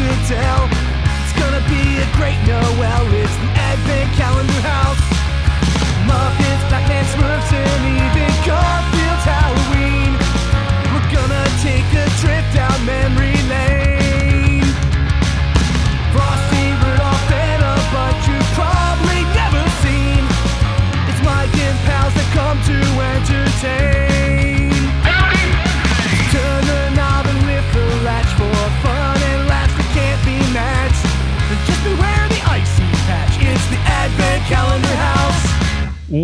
to tell. It's gonna be a great Noel. It's the Advent Calendar House. Muppets, Batman, Smurfs, and even Garfield's Halloween. We're gonna take a trip down memory lane. Frosty, Rudolph, and a bunch you've probably never seen. It's Mike and pals that come to entertain.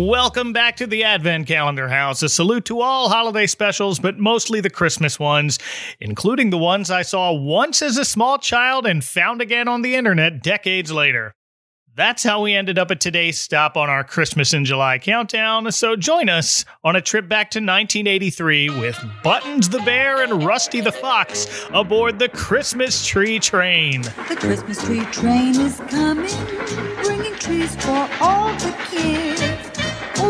Welcome back to the Advent Calendar House. A salute to all holiday specials, but mostly the Christmas ones, including the ones I saw once as a small child and found again on the internet decades later. That's how we ended up at today's stop on our Christmas in July countdown. So join us on a trip back to 1983 with Buttons the Bear and Rusty the Fox aboard the Christmas Tree Train. The Christmas tree train is coming, bringing trees for all the kids.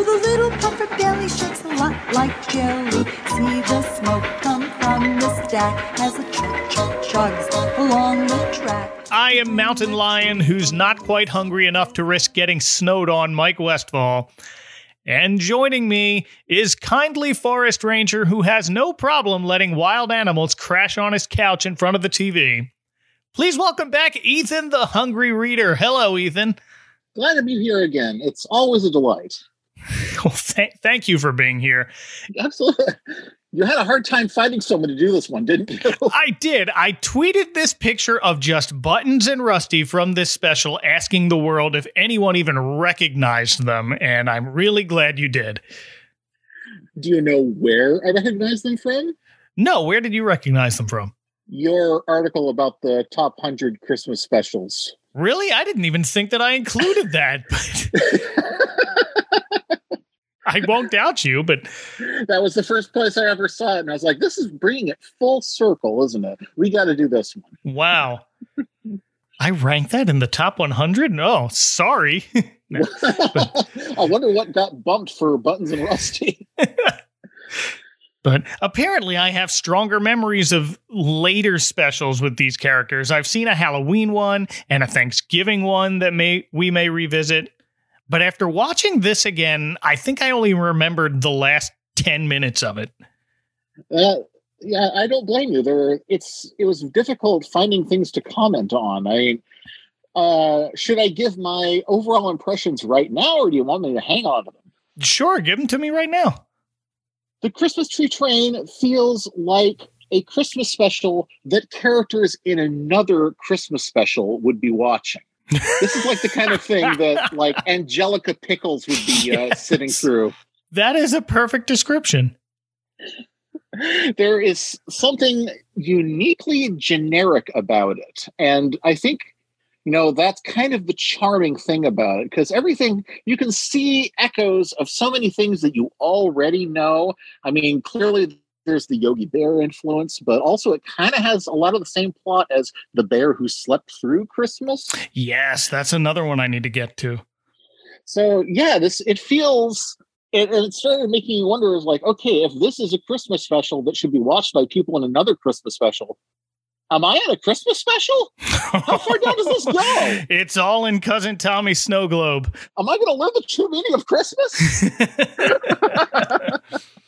The little puffer belly shakes a lot like jelly. See the smoke come from the stack as it chug chug chugs along the track. I am Mountain Lion, who's not quite hungry enough to risk getting snowed on, Mike Westfall. And joining me is kindly Forest Ranger who has no problem letting wild animals crash on his couch in front of the TV. Please welcome back Ethan the Hungry Reader. Hello, Ethan. Glad to be here again. It's always a delight. Well, th- thank you for being here. Absolutely. You had a hard time finding someone to do this one, didn't you? I did. I tweeted this picture of just Buttons and Rusty from this special, asking the world if anyone even recognized them, and I'm really glad you did. Do you know where I recognize them from? No, where did you recognize them from? Your article about the top 100 Christmas specials. Really? I didn't even think that I included that. But I won't doubt you, but That was the first place I ever saw it. And I was like, this is bringing it full circle, isn't it? We got to do this one. wow. I ranked that in the top 100? No, sorry. I wonder what got bumped for Buttons and Rusty. But apparently, I have stronger memories of later specials with these characters. I've seen a Halloween one and a Thanksgiving one that may we may revisit. But after watching this again, I think I only remembered the last ten minutes of it. Uh, yeah, I don't blame you. There, were, it's it was difficult finding things to comment on. I mean, uh, should I give my overall impressions right now, or do you want me to hang on to them? Sure, give them to me right now. The Christmas Tree Train feels like a Christmas special that characters in another Christmas special would be watching. This is like the kind of thing that like Angelica Pickles would be uh, Yes. sitting through. That is a perfect description. there is something uniquely generic about it. And I think, you know, that's kind of the charming thing about it because everything you can see echoes of so many things that you already know. I mean, clearly there's the Yogi Bear influence, but also it kind of has a lot of the same plot as The Bear Who Slept Through Christmas. Yes, that's another one I need to get to. So yeah, this it feels it, and it started making me wonder is like, okay, if this is a Christmas special that should be watched by people in another Christmas special, am I in a Christmas special? How far down does this go? It's all in cousin Tommy Snow Globe. Am I going to learn the true meaning of Christmas?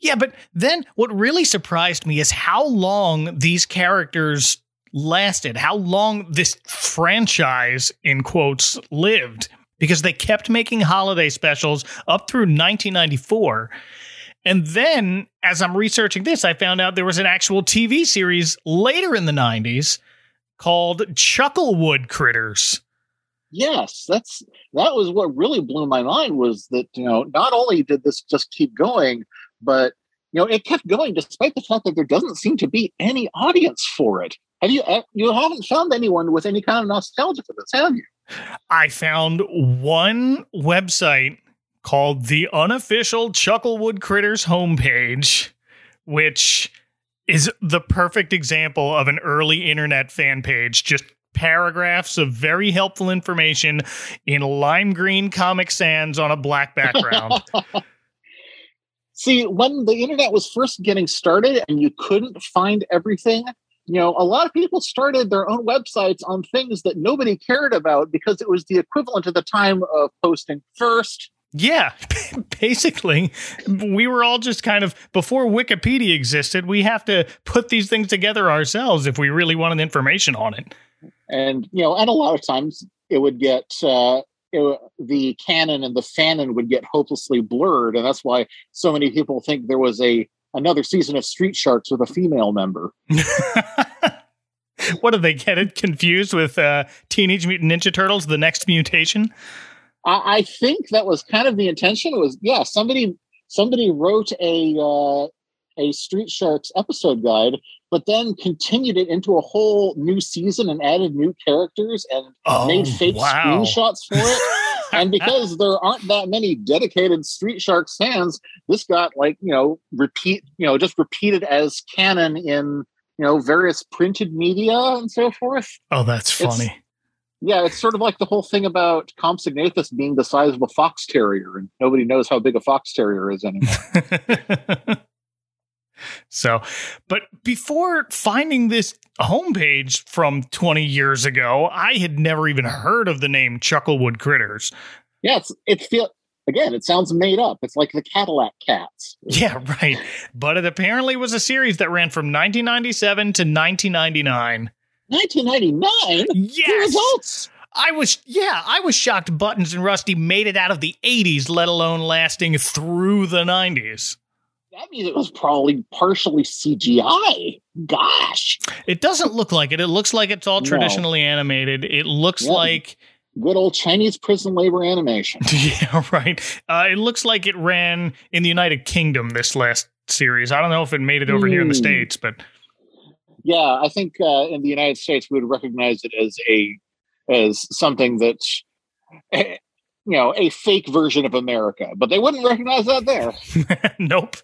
yeah, but then what really surprised me is how long these characters lasted, how long this franchise, in quotes, lived, because they kept making holiday specials up through 1994. And then, as I'm researching this, I found out there was an actual TV series later in the 90s called Chucklewood Critters. yes, that's that was what really blew my mind was that you know not only did this just keep going, but you know it kept going despite the fact that there doesn't seem to be any audience for it. Have you uh, you haven't found anyone with any kind of nostalgia for this, have you? I found one website called the unofficial Chucklewood Critters homepage, which is the perfect example of an early internet fan page. Just paragraphs of very helpful information in lime green Comic Sans on a black background. See, when the internet was first getting started and you couldn't find everything, you know, a lot of people started their own websites on things that nobody cared about because it was the equivalent at the time of posting first. Yeah, basically, we were all just kind of before Wikipedia existed. We have to put these things together ourselves if we really wanted information on it. And you know, and a lot of times it would get uh, the canon and the fanon would get hopelessly blurred, and that's why so many people think there was a another season of Street Sharks with a female member. what did they get it confused with uh, Teenage Mutant Ninja Turtles: The Next Mutation? I, I think that was kind of the intention. It was yeah, somebody somebody wrote a uh, a Street Sharks episode guide, but then continued it into a whole new season and added new characters and Oh, made fake wow. screenshots for it. and because there aren't that many dedicated Street Sharks fans, this got like you know repeat you know just repeated as canon in you know various printed media and so forth. Oh, that's It's- funny. Yeah, it's sort of like the whole thing about Compsognathus being the size of a fox terrier, and nobody knows how big a fox terrier is anymore. so, but before finding this homepage from 20 years ago, I had never even heard of the name Chucklewood Critters. yeah, it's it feel again, it sounds made up. It's like the Cadillac Cats. Yeah, right. But it apparently was a series that ran from 1997 to 1999. 1999. The Yes. results. I was, yeah, I was shocked Buttons and Rusty made it out of the 80s, let alone lasting through the 90s. That means it was probably partially CGI. Gosh, It doesn't look like it. It looks like it's all No. traditionally animated. It looks Yep. like good old Chinese prison labor animation. Yeah, right. Uh, it looks like it ran in the United Kingdom this last series. I don't know if it made it over here in the Hmm. states, but Yeah, I think uh, in the United States we would recognize it as a as something that eh, you know a fake version of America, but they wouldn't recognize that there. nope.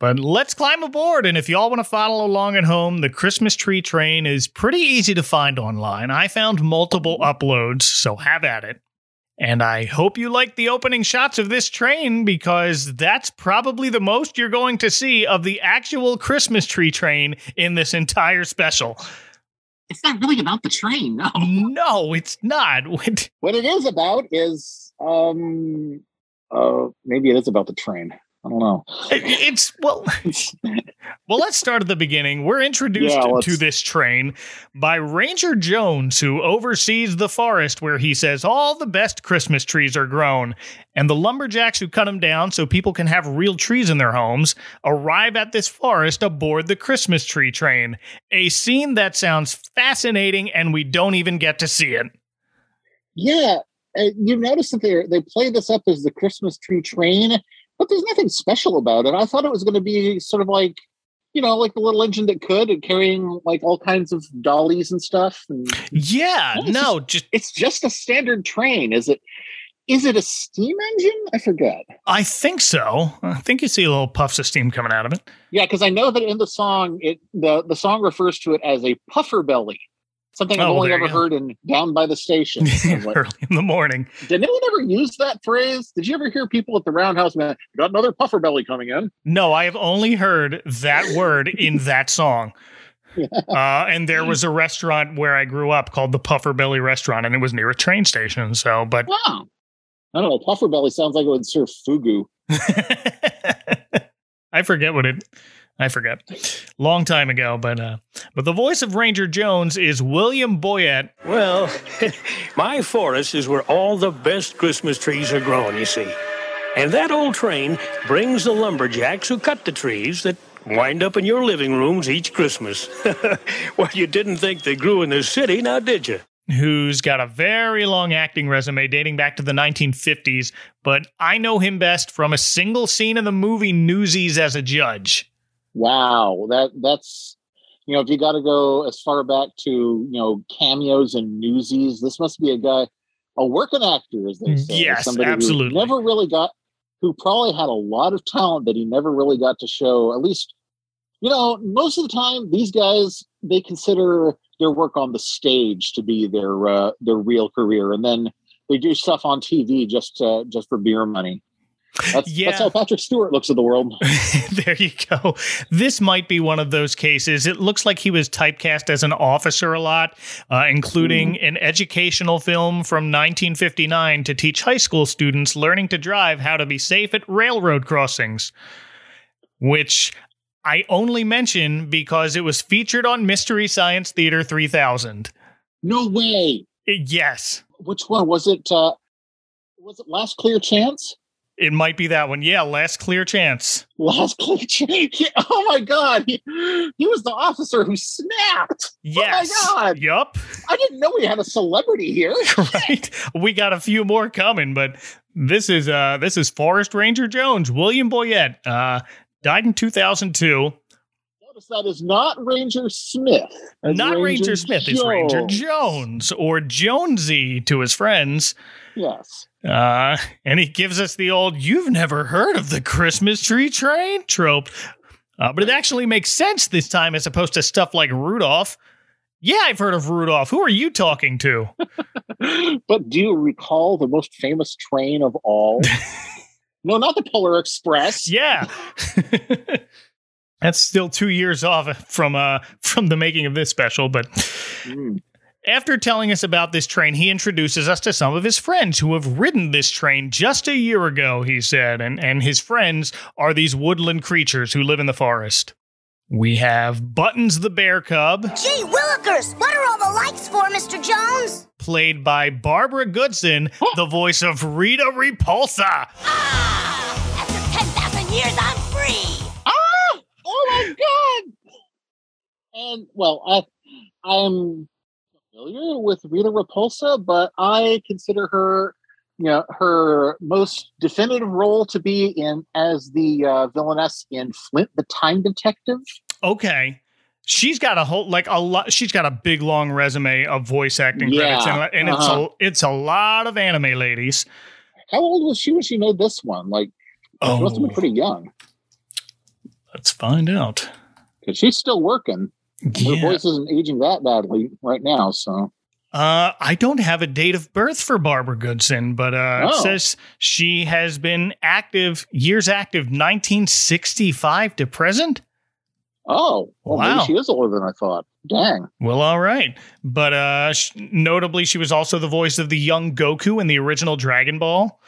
But let's climb aboard. And if y'all want to follow along at home, the Christmas tree train is pretty easy to find online. I found multiple uploads, so have at it. And I hope you like the opening shots of this train because that's probably the most you're going to see of the actual Christmas tree train in this entire special. It's not really about the train, no. No, it's not. What- What it is about is um uh maybe it is about the train. I don't know. It's well, well. Let's start at the beginning. We're introduced Yeah, to this train by Ranger Jones, who oversees the forest where he says all the best Christmas trees are grown, and the lumberjacks who cut them down so people can have real trees in their homes arrive at this forest aboard the Christmas tree train. A scene that sounds fascinating, and we don't even get to see it. Yeah, you notice that they they play this up as the Christmas tree train, but there's nothing special about it. I thought it was going to be sort of like, you know, like the little engine that could, and carrying like all kinds of dollies and stuff. And Yeah, is no, just it's just a standard train. Is it? Is it a steam engine? I forget. I think so. I think you see little puffs of steam coming out of it. Yeah, because I know that in the song, it the the song refers to it as a puffer belly. Something I've Oh, only ever heard in down by the station. Like, early in the morning. Did anyone ever use that phrase? Did you ever hear people at the roundhouse man got another puffer belly coming in? No, I have only heard that word in that song. Uh, and there was a restaurant where I grew up called the Puffer Belly Restaurant, and it was near a train station. So, but Wow. I don't know. Puffer belly sounds like it would serve fugu. I forget what it. I forget. Long time ago, but uh, but the voice of Ranger Jones is William Boyett. Well, my forest is where all the best Christmas trees are grown, you see. And that old train brings the lumberjacks who cut the trees that wind up in your living rooms each Christmas. well, you didn't think they grew in the city, now did you? who's got a very long acting resume dating back to the 1950s, but I know him best from a single scene in the movie Newsies as a judge. Wow. That that's you know, if you gotta go as far back to, you know, cameos and newsies, this must be a guy a working actor, as they say. Yes, who absolutely. never really got who probably had a lot of talent that he never really got to show. At least, you know, most of the time these guys they consider their work on the stage to be their uh, their real career, and then they do stuff on TV just uh, just for beer money. That's, Yeah. that's how Patrick Stewart looks at the world. there you go. This might be one of those cases. It looks like he was typecast as an officer a lot, uh, including an educational film from 1959 to teach high school students learning to drive how to be safe at railroad crossings, which I only mention because it was featured on Mystery Science Theater 3000. No way. Yes. Which one was it? Uh, was it Last Clear Chance? It might be that one. Yeah, last clear chance. Last Clear Chance. oh my God. He, he was the officer who snapped. Yes. Oh my God. Yup. I didn't know we had a celebrity here. right? We got a few more coming, but this is uh this is Forest Ranger Jones, William Boyett, uh died in 2002. Notice that is not Ranger Smith. That's Not Ranger, Smith, it's Ranger Jones. Jones or Jonesy to his friends. Yes. Uh and he gives us the old you've never heard of the Christmas tree train trope. Uh, but it actually makes sense this time as opposed to stuff like Rudolph. Yeah, I've heard of Rudolph. Who are you talking to? But do you recall the most famous train of all? no, not the Polar Express. Yeah. That's still two years off from uh from the making of this special, but Mm. After telling us about this train, he introduces us to some of his friends who have ridden this train just a year ago, he said, and, and his friends are these woodland creatures who live in the forest. We have Buttons the Bear Cub, Gee willikers, what are all the lights for, Mr. Jones? played by Barbara Goodson, the voice of Rita Repulsa. Ah! After 10,000 years, I'm free! Ah! Oh my god! And well, I I'm familiar with Rita Repulsa, but I consider her, you know, her most definitive role to be in as the uh, villainess in Flint the Time Detective. okay she's got a whole like a lot she's got a big long resume of voice acting credits Yeah, and, and uh-huh. it's a it's a lot of anime ladies How old was she when she made this one? Like, she must have been Oh. pretty young let's find out because she's still working. Her yeah. voice isn't aging that badly right now, so uh i don't have a date of birth for barbara goodson but uh it Oh. says she has been active years active 1965 to present oh, well, Wow. maybe she is older than I thought. Dang. well all right but uh sh- notably she was also the voice of the young goku in the original dragon ball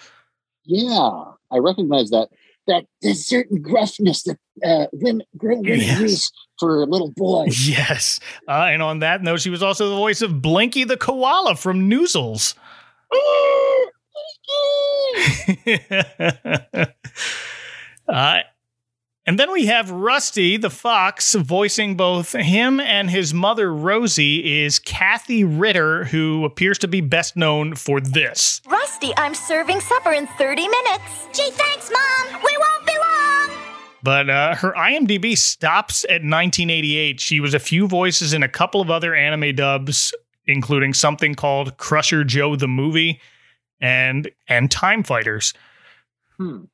Yeah, I recognize that. That there's certain gruffness that uh, women, women Yes. use for little boys. Yes. Uh, and on that note, she was also the voice of Blinky the koala from Noozles. uh, and then we have Rusty the fox voicing both him and his mother Rosie is Kathy Ritter, who appears to be best known for this. Rusty, I'm serving supper in 30 minutes. Gee, thanks, Mom! We won't be long! But uh, her IMDb stops at 1988. She was a few voices in a couple of other anime dubs, including something called Crusher Joe the Movie and and Time Fighters. Hmm.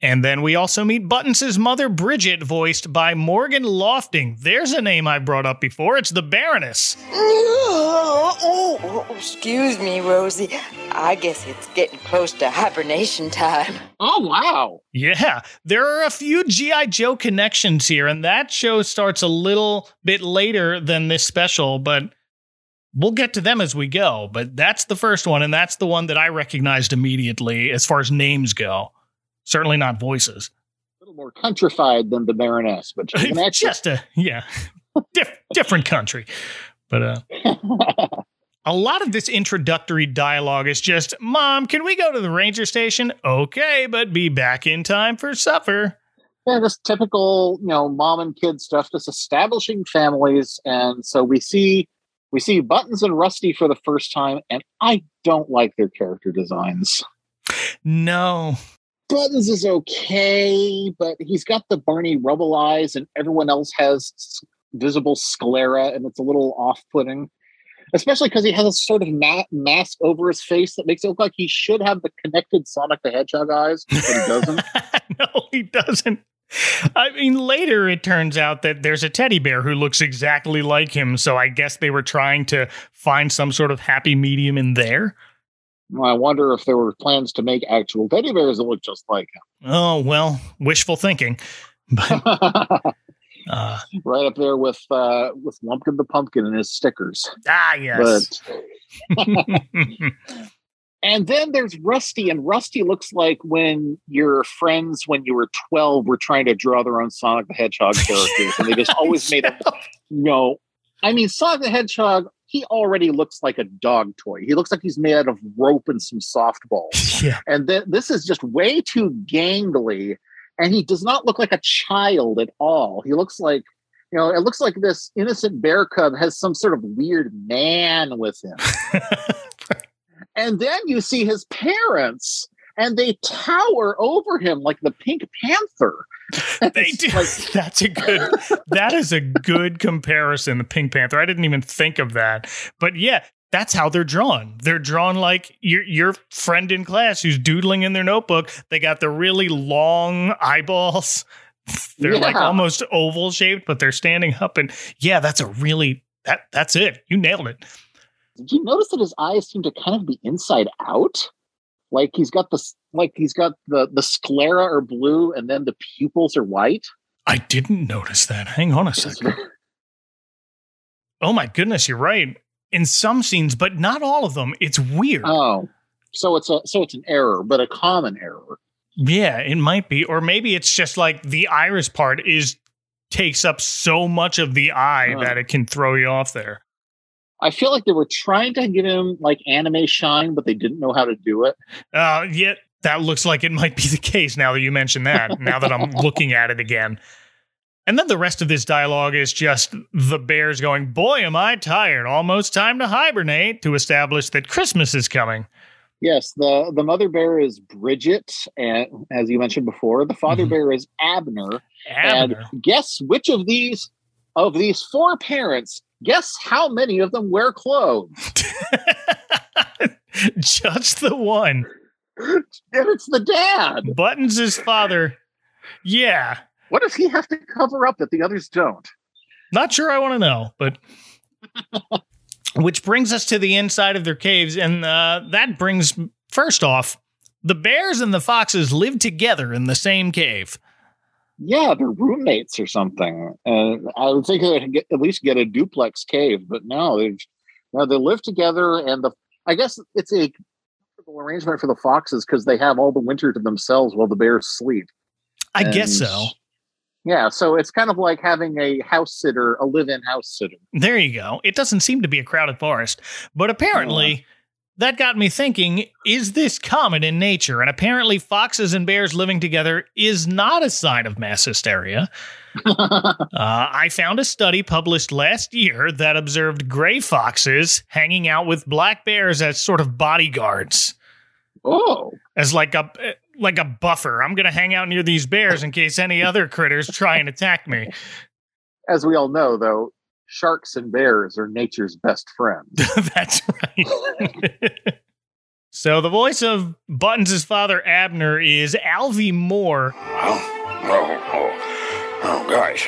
And then we also meet Buttons' mother, Bridget, voiced by Morgan Lofting. There's a name I brought up before. It's the Baroness. Oh, oh, excuse me, Rosie. I guess it's getting close to hibernation time. Oh wow! Yeah, there are a few G.I. Joe connections here, and that show starts a little bit later than this special, but we'll get to them as we go. But that's the first one, and that's the one that I recognized immediately as far as names go. Certainly not voices. A little more countrified than the Baroness, but actress. Just a, yeah, Dif- different country. But uh, a lot of this introductory dialogue is just, Mom, can we go to the ranger station? Okay, but be back in time for supper. yeah, just typical, you know, mom and kid stuff, just establishing families, and so we see we see Buttons and Rusty for the first time, and I don't like their character designs. No. Buttons is okay, but he's got the Barney Rubble eyes, and everyone else has visible sclera, and it's a little off-putting. Especially because he has a sort of ma- mask over his face that makes it look like he should have the connected Sonic the Hedgehog eyes, but he doesn't. no, he doesn't. I mean, later it turns out that there's a teddy bear who looks exactly like him, so I guess they were trying to find some sort of happy medium in there. I wonder if there were plans to make actual teddy bears that look just like him. Oh, well, wishful thinking. But uh, right up there with uh, with Lumpkin the Pumpkin and his stickers. ah, yes. But and then there's Rusty, and Rusty looks like when your friends when you were 12 were trying to draw their own Sonic the Hedgehog characters, and they just always made them, you know. I mean, Sonic the Hedgehog, he already looks like a dog toy. He looks like he's made out of rope and some softballs. yeah. And then this is just way too gangly, and he does not look like a child at all. He looks like, you know, it looks like this innocent bear cub has some sort of weird man with him. And then you see his parents, and they tower over him like the Pink Panther. they do. like- That's a good. That is a good comparison. The Pink Panther. I didn't even think of that, but yeah, that's how they're drawn. They're drawn like your your friend in class who's doodling in their notebook. They got the really long eyeballs. They're like almost oval shaped, but they're standing up. And yeah, that's a really that that's it. You nailed it. Did you notice that his eyes seem to kind of be inside out? Like he's got the like he's got the the sclera are blue, and then the pupils are white. I didn't notice that. Hang on a second. Oh my goodness, you're right. In some scenes, but not all of them. It's weird. Oh, so it's a so it's an error, but a common error. Yeah, it might be. Or maybe it's just like the iris part is takes up so much of the eye Oh. that it can throw you off there. I feel like they were trying to give him like anime shine, but they didn't know how to do it. Uh yeah, that looks like it might be the case now that you mention that, now that I'm looking at it again. And then the rest of this dialogue is just the bears going, Boy, am I tired. Almost time to hibernate to establish that Christmas is coming. Yes, the the mother bear is Bridget, and as you mentioned before, the father Mhm. bear is Abner. Abner. And guess which of these of these four parents? Guess how many of them wear clothes? just the one. And it's the dad. Buttons his father. Yeah. What does he have to cover up that the others don't? Not sure I want to know, but which brings us to the inside of their caves, and uh, that brings first off, the bears and the foxes live together in the same cave. Yeah, they're roommates or something. Uh, I would think they'd get, at least get a duplex cave, but no, they no, they live together, and the I guess it's a comfortable arrangement for the foxes because they have all the winter to themselves while the bears sleep. I guess so. Yeah, so it's kind of like having a house sitter, a live-in house sitter. There you go. It doesn't seem to be a crowded forest, but apparently. That got me thinking, is this common in nature? And apparently, foxes and bears living together is not a sign of mass hysteria. Uh, I found a study published last year that observed gray foxes hanging out with black bears as sort of bodyguards, oh, as like a like a buffer. I'm going to hang out near these bears in case any other critters try and attack me. as we all know, though, sharks and bears are nature's best friends. That's right. so the voice of Buttons' father Abner is Alvy Moore. Well, oh, oh, oh, gosh.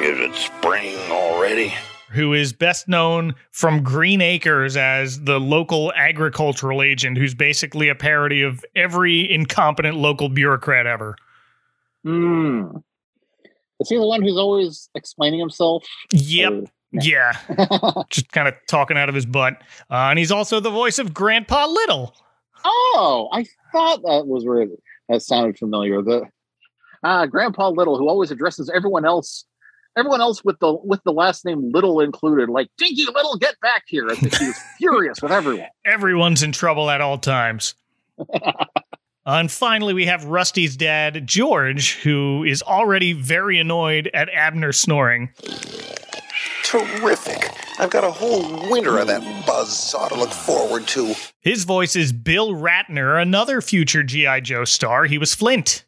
Is it spring already? who is best known from Green Acres as the local agricultural agent, who's basically a parody of every incompetent local bureaucrat ever. Hmm. Is he the one who's always explaining himself? Yep. Or- Yeah. Just kind of talking out of his butt. Uh, and he's also the voice of Grandpa Little. oh, I thought that was where it- that sounded familiar. The uh, Grandpa Little, who always addresses everyone else, everyone else with the with the last name Little included, like Dinky Little, get back here! I think he was furious with everyone. Everyone's in trouble at all times. Uh, and finally, we have Rusty's dad, George, who is already very annoyed at Abner snoring. Terrific. I've got a whole winter of that buzz saw to look forward to. His voice is Bill Ratner, another future G.I. Joe star. He was Flint.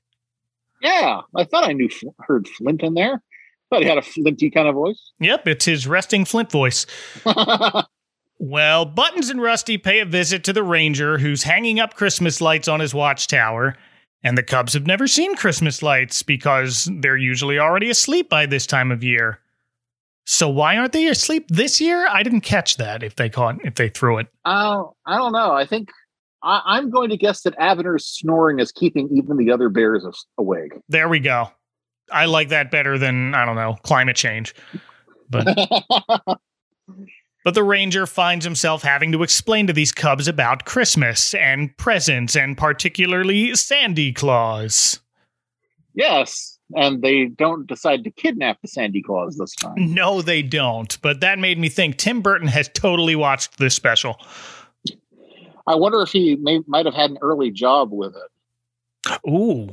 Yeah, I thought I knew heard Flint in there. Thought he had a flinty kind of voice. Yep, it's his resting Flint voice. Well, Buttons and Rusty pay a visit to the Ranger, who's hanging up Christmas lights on his watchtower. And the Cubs have never seen Christmas lights because they're usually already asleep by this time of year. So why aren't they asleep this year? I didn't catch that if they caught if they threw it. Uh, I don't know. I think I, I'm going to guess that Abner's snoring is keeping even the other bears awake. There we go. I like that better than, I don't know, climate change. But But the ranger finds himself having to explain to these cubs about Christmas and presents and particularly Sandy Claus. yes, and they don't decide to kidnap the Sandy Claus this time. No, they don't. But that made me think Tim Burton has totally watched this special. I wonder if he may, might have had an early job with it. Ooh.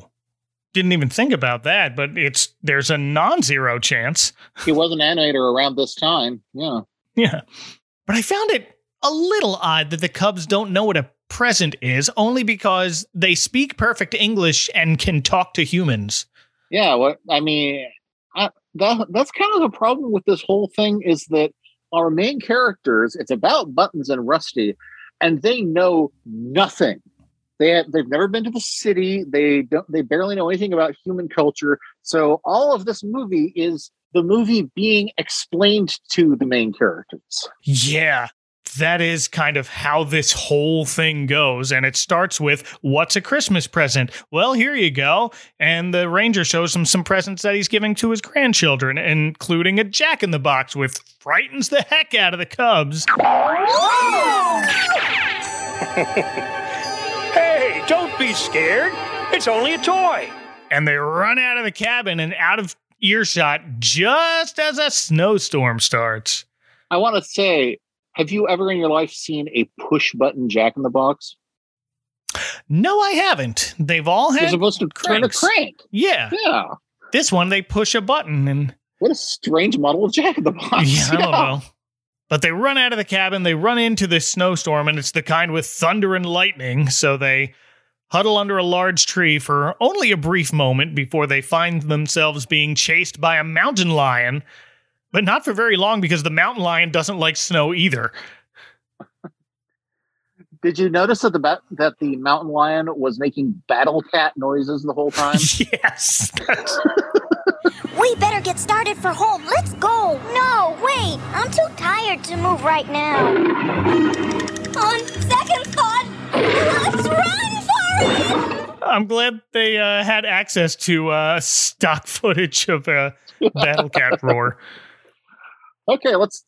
Didn't even think about that, but it's there's a non-zero chance. He was an animator around this time. Yeah. Yeah. But I found it a little odd that the Cubs don't know what a present is, only because they speak perfect English and can talk to humans. Yeah, what I mean, I, that that's kind of the problem with this whole thing is that our main characters, it's about Buttons and Rusty, and they know nothing. They have, they've never been to the city. They don't. They barely know anything about human culture. So all of this movie is the movie being explained to the main characters. Yeah. That is kind of how this whole thing goes. And it starts with, What's a Christmas present? Well, here you go. And the ranger shows him some presents that he's giving to his grandchildren, including a jack in the box, which frightens the heck out of the cubs. Hey, don't be scared. It's only a toy. And they run out of the cabin and out of earshot just as a snowstorm starts. I want to say, have you ever in your life seen a push button Jack in the Box? No, I haven't. They've all You're had. supposed to turn a crank. Yeah. Yeah. This one, they push a button and What a strange model of Jack in the Box. Yeah, I don't know. But they run out of the cabin, they run into this snowstorm, and it's the kind with thunder and lightning. So they huddle under a large tree for only a brief moment before they find themselves being chased by a mountain lion. But not for very long because the mountain lion doesn't like snow either. Did you notice that the ba- that the mountain lion was making battle cat noises the whole time? yes. We better get started for home. Let's go. No, wait. I'm too tired to move right now. On second thought, let's run for it. I'm glad they uh, had access to uh, stock footage of a battle cat roar. okay, let's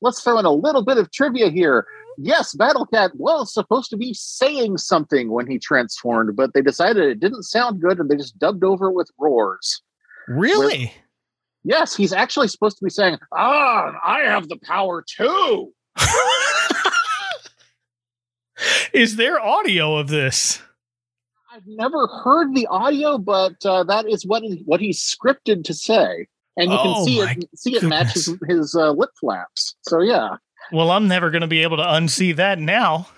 let's throw in a little bit of trivia here. Yes, Battle Cat was supposed to be saying something when he transformed, but they decided it didn't sound good, and they just dubbed over it with roars. Really? Yes, he's actually supposed to be saying, "Ah, I have the power too." Is there audio of this? I've never heard the audio, but uh, that is what what he's scripted to say, and you Oh, can see it see it matches his uh, lip flaps. So yeah, Well, I'm never going to be able to unsee that now.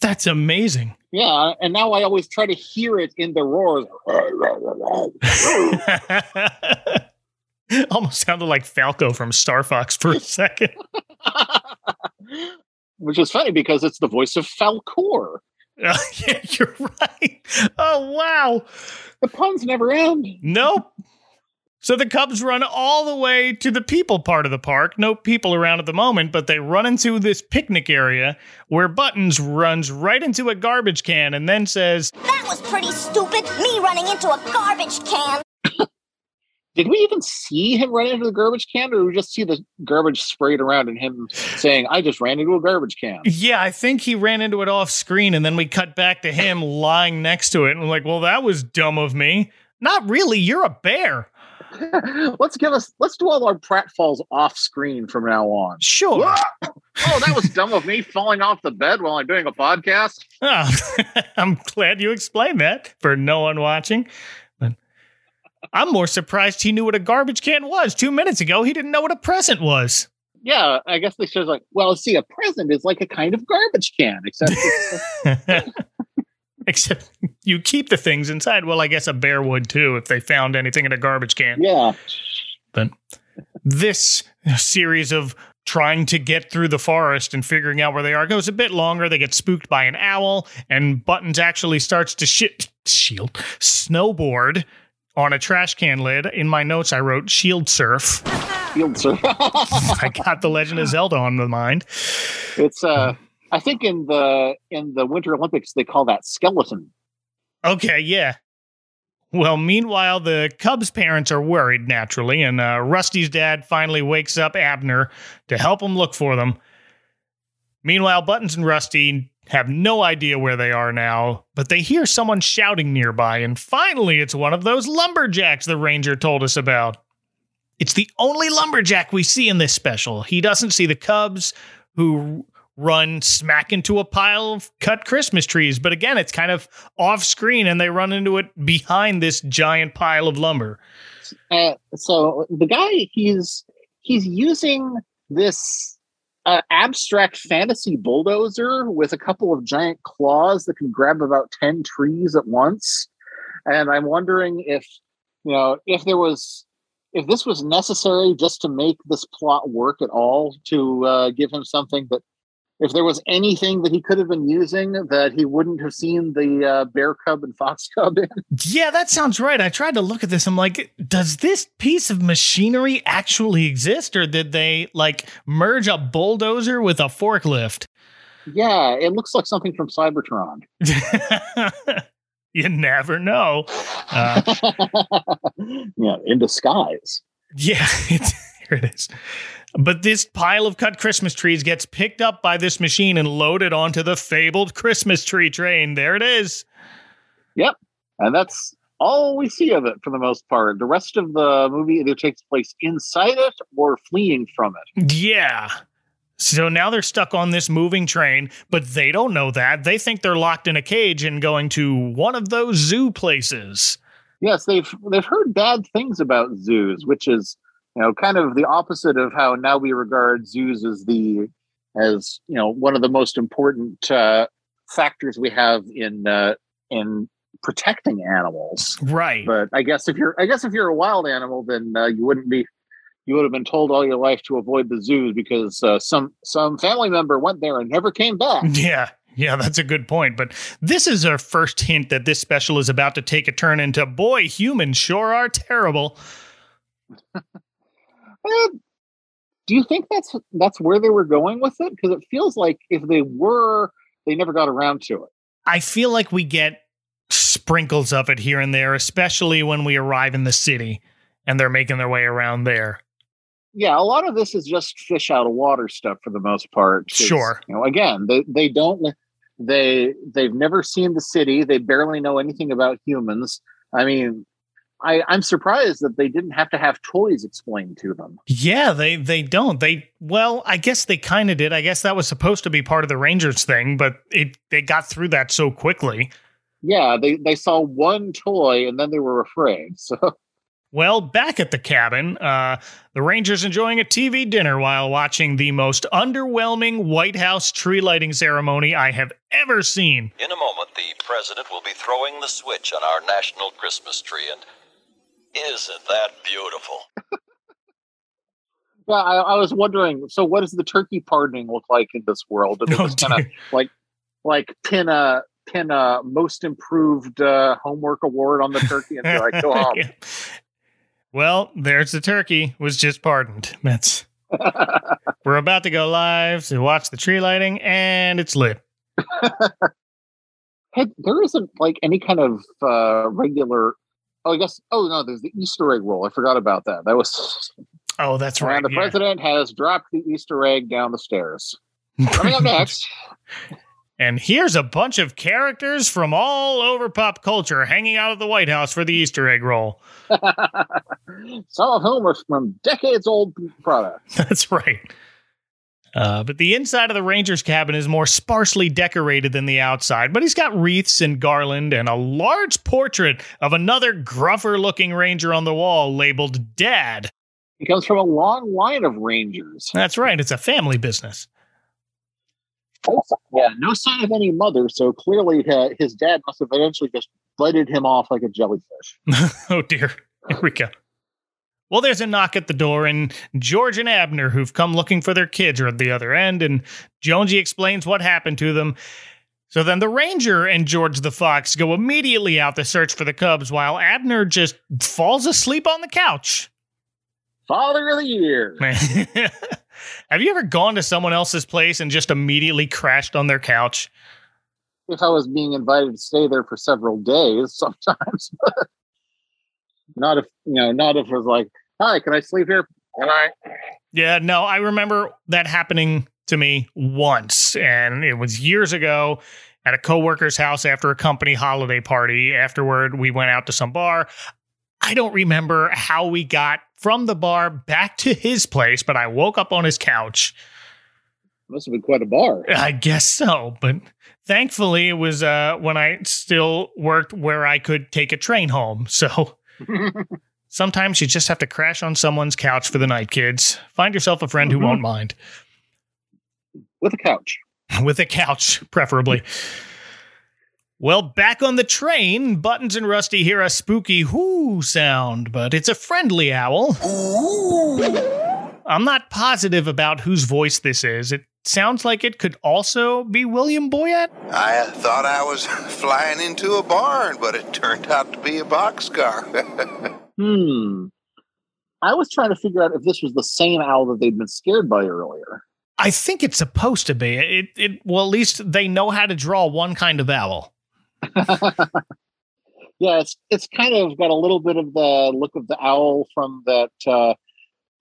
That's amazing. yeah, and now I always try to hear it in the roars. Almost sounded like Falco from Star Fox for a second. Which is funny because it's the voice of Falkor. Uh, yeah, you're right. Oh, wow. The puns never end. Nope. So the Cubs run all the way to the people part of the park. No people around at the moment, but they run into this picnic area where Buttons runs right into a garbage can and then says, That was pretty stupid. Me running into a garbage can. Did we even see him run into the garbage can, or did we just see the garbage sprayed around and him saying, I just ran into a garbage can? Yeah, I think he ran into it off screen, and then we cut back to him lying next to it. And we're like, well, that was dumb of me. Not really. You're a bear. let's give us let's do all our pratfalls off screen from now on. Sure. oh, that was dumb of me falling off the bed while I'm doing a podcast. Oh, I'm glad you explained that for no one watching. I'm more surprised he knew what a garbage can was. Two minutes ago, he didn't know what a present was. Yeah, I guess they should like, well, see, a present is like a kind of garbage can, except Except you keep the things inside. Well, I guess a bear would too if they found anything in a garbage can. yeah. But this series of trying to get through the forest and figuring out where they are goes a bit longer. They get spooked by an owl, and Buttons actually starts to shit shield snowboard on a trash can lid. In my notes, I wrote shield surf. Field surf. I got the Legend of Zelda on the mind. it's uh I think in the in the Winter Olympics they call that skeleton. Okay, yeah. Well, meanwhile, the Cubs' parents are worried naturally, and uh, Rusty's dad finally wakes up Abner to help him look for them. Meanwhile, Buttons and Rusty have no idea where they are now, but they hear someone shouting nearby, and finally, it's one of those lumberjacks the ranger told us about. It's the only lumberjack we see in this special. He doesn't see the Cubs, who run smack into a pile of cut Christmas trees. But again, it's kind of off screen and they run into it behind this giant pile of lumber. Uh, so the guy he's he's using this uh, abstract fantasy bulldozer with a couple of giant claws that can grab about 10 trees at once. And i'm wondering if you know if there was if this was necessary just to make this plot work at all to uh, give him something that if there was anything that he could have been using that he wouldn't have seen the uh, bear cub and fox cub in. Yeah, that sounds right. I tried to look at this. I'm like, does this piece of machinery actually exist, or did they like merge a bulldozer with a forklift? Yeah, it looks like something from Cybertron. you never know. Uh, yeah, in disguise. Yeah, here it is. But this pile of cut Christmas trees gets picked up by this machine and loaded onto the fabled Christmas tree train. There it is. Yep. And that's all we see of it for the most part. The rest of the movie either takes place inside it or fleeing from it. Yeah. So now they're stuck on this moving train, but they don't know that. They think they're locked in a cage and going to one of those zoo places. Yes, they've they've heard bad things about zoos, which is you know kind of the opposite of how now we regard zoos as the as you know one of the most important uh, factors we have in uh, in protecting animals. Right. But I guess if you're I guess if you're a wild animal, then uh, you wouldn't be you would have been told all your life to avoid the zoos because uh, some some family member went there and never came back. Yeah. Yeah, that's a good point. But this is our first hint that this special is about to take a turn into boy, humans sure are terrible. Eh, do you think that's that's where they were going with it? Because it feels like if they were, they never got around to it. I feel like we get sprinkles of it here and there, especially when we arrive in the city and they're making their way around there. Yeah, a lot of this is just fish out of water stuff for the most part. Sure. You know, again, they they don't they they've never seen the city. They barely know anything about humans. I mean, I I'm surprised that they didn't have to have toys explained to them. Yeah, they they don't. They well, I guess they kind of did. I guess that was supposed to be part of the Rangers thing, but it they got through that so quickly. Yeah, they they saw one toy and then they were afraid. So Well, back at the cabin, uh, the Rangers enjoying a TV dinner while watching the most underwhelming White House tree lighting ceremony I have ever seen. In a moment, the president will be throwing the switch on our national Christmas tree, and isn't that beautiful? yeah, I, I was wondering. So, what does the turkey pardoning look like in this world? Did it Oh, just kind of like like pin a pin a most improved uh, homework award on the turkey and be like, go home. Yeah. Well, there's the turkey was just pardoned. That's we're about to go live to watch the tree lighting, and it's lit. Hey, there isn't like any kind of uh, regular. Oh, I guess. Oh no, there's the Easter egg roll. I forgot about that. That was. Oh, that's right. And the yeah. president has dropped the Easter egg down the stairs. Coming up next. And here's a bunch of characters from all over pop culture hanging out at the White House for the Easter egg roll. Some of whom are from decades old products. That's right. Uh, but the inside of the Ranger's cabin is more sparsely decorated than the outside, but he's got wreaths and garland and a large portrait of another gruffer looking Ranger on the wall labeled Dad. He comes from a long line of Rangers. That's right, it's a family business. Yeah, no sign of any mother, so clearly uh, his dad must have eventually just bited him off like a jellyfish. oh dear. Here we go. Well, there's a knock at the door, and George and Abner, who've come looking for their kids, are at the other end, and Jonesy explains what happened to them. So then the Ranger and George the Fox go immediately out to search for the Cubs, while Abner just falls asleep on the couch. Father of the year. Have you ever gone to someone else's place and just immediately crashed on their couch? If I was being invited to stay there for several days, sometimes. Not if you know, not if it was like, "Hi, can I sleep here?" Can I? Yeah, no, I remember that happening to me once, and it was years ago at a coworker's house after a company holiday party. Afterward, we went out to some bar. I don't remember how we got from the bar back to his place, but I woke up on his couch. Must have been quite a bar. I guess so, but thankfully it was uh, when I still worked where I could take a train home. So sometimes you just have to crash on someone's couch for the night, kids. Find yourself a friend who mm-hmm. won't mind. With a couch. With a couch, preferably. Well, back on the train, Buttons and Rusty hear a spooky whoo sound, but it's a friendly owl. I'm not positive about whose voice this is. It sounds like it could also be William Boyett. I thought I was flying into a barn, but it turned out to be a boxcar. Hmm. I was trying to figure out if this was the same owl that they'd been scared by earlier. I think it's supposed to be. It, it well, at least they know how to draw one kind of owl. yeah, it's it's kind of got a little bit of the look of the owl from that uh,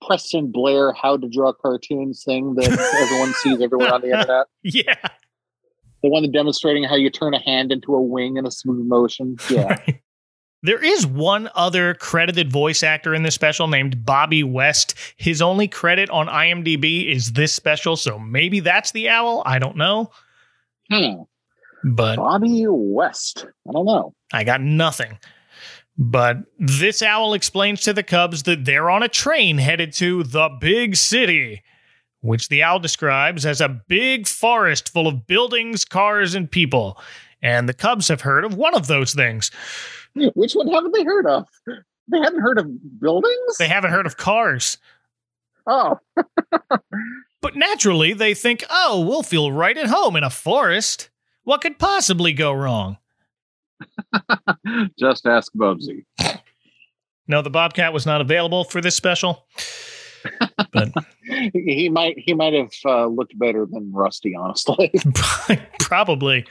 Preston Blair "How to Draw Cartoons" thing that everyone sees everywhere on the internet. Yeah, the one that demonstrating how you turn a hand into a wing in a smooth motion. Yeah. Right. There is one other credited voice actor in this special named Bobby West. His only credit on IMDb is this special, so maybe that's the owl. I don't know. Hmm. But Bobby West. I don't know. I got nothing. But this owl explains to the Cubs that they're on a train headed to the big city, which the owl describes as a big forest full of buildings, cars, and people. And the Cubs have heard of one of those things. Which one haven't they heard of? They haven't heard of buildings? They haven't heard of cars. Oh. but naturally, they think, oh, we'll feel right at home in a forest. What could possibly go wrong? Just ask Bubsy. No, the Bobcat was not available for this special. But he might he might have uh, looked better than Rusty, honestly. Probably.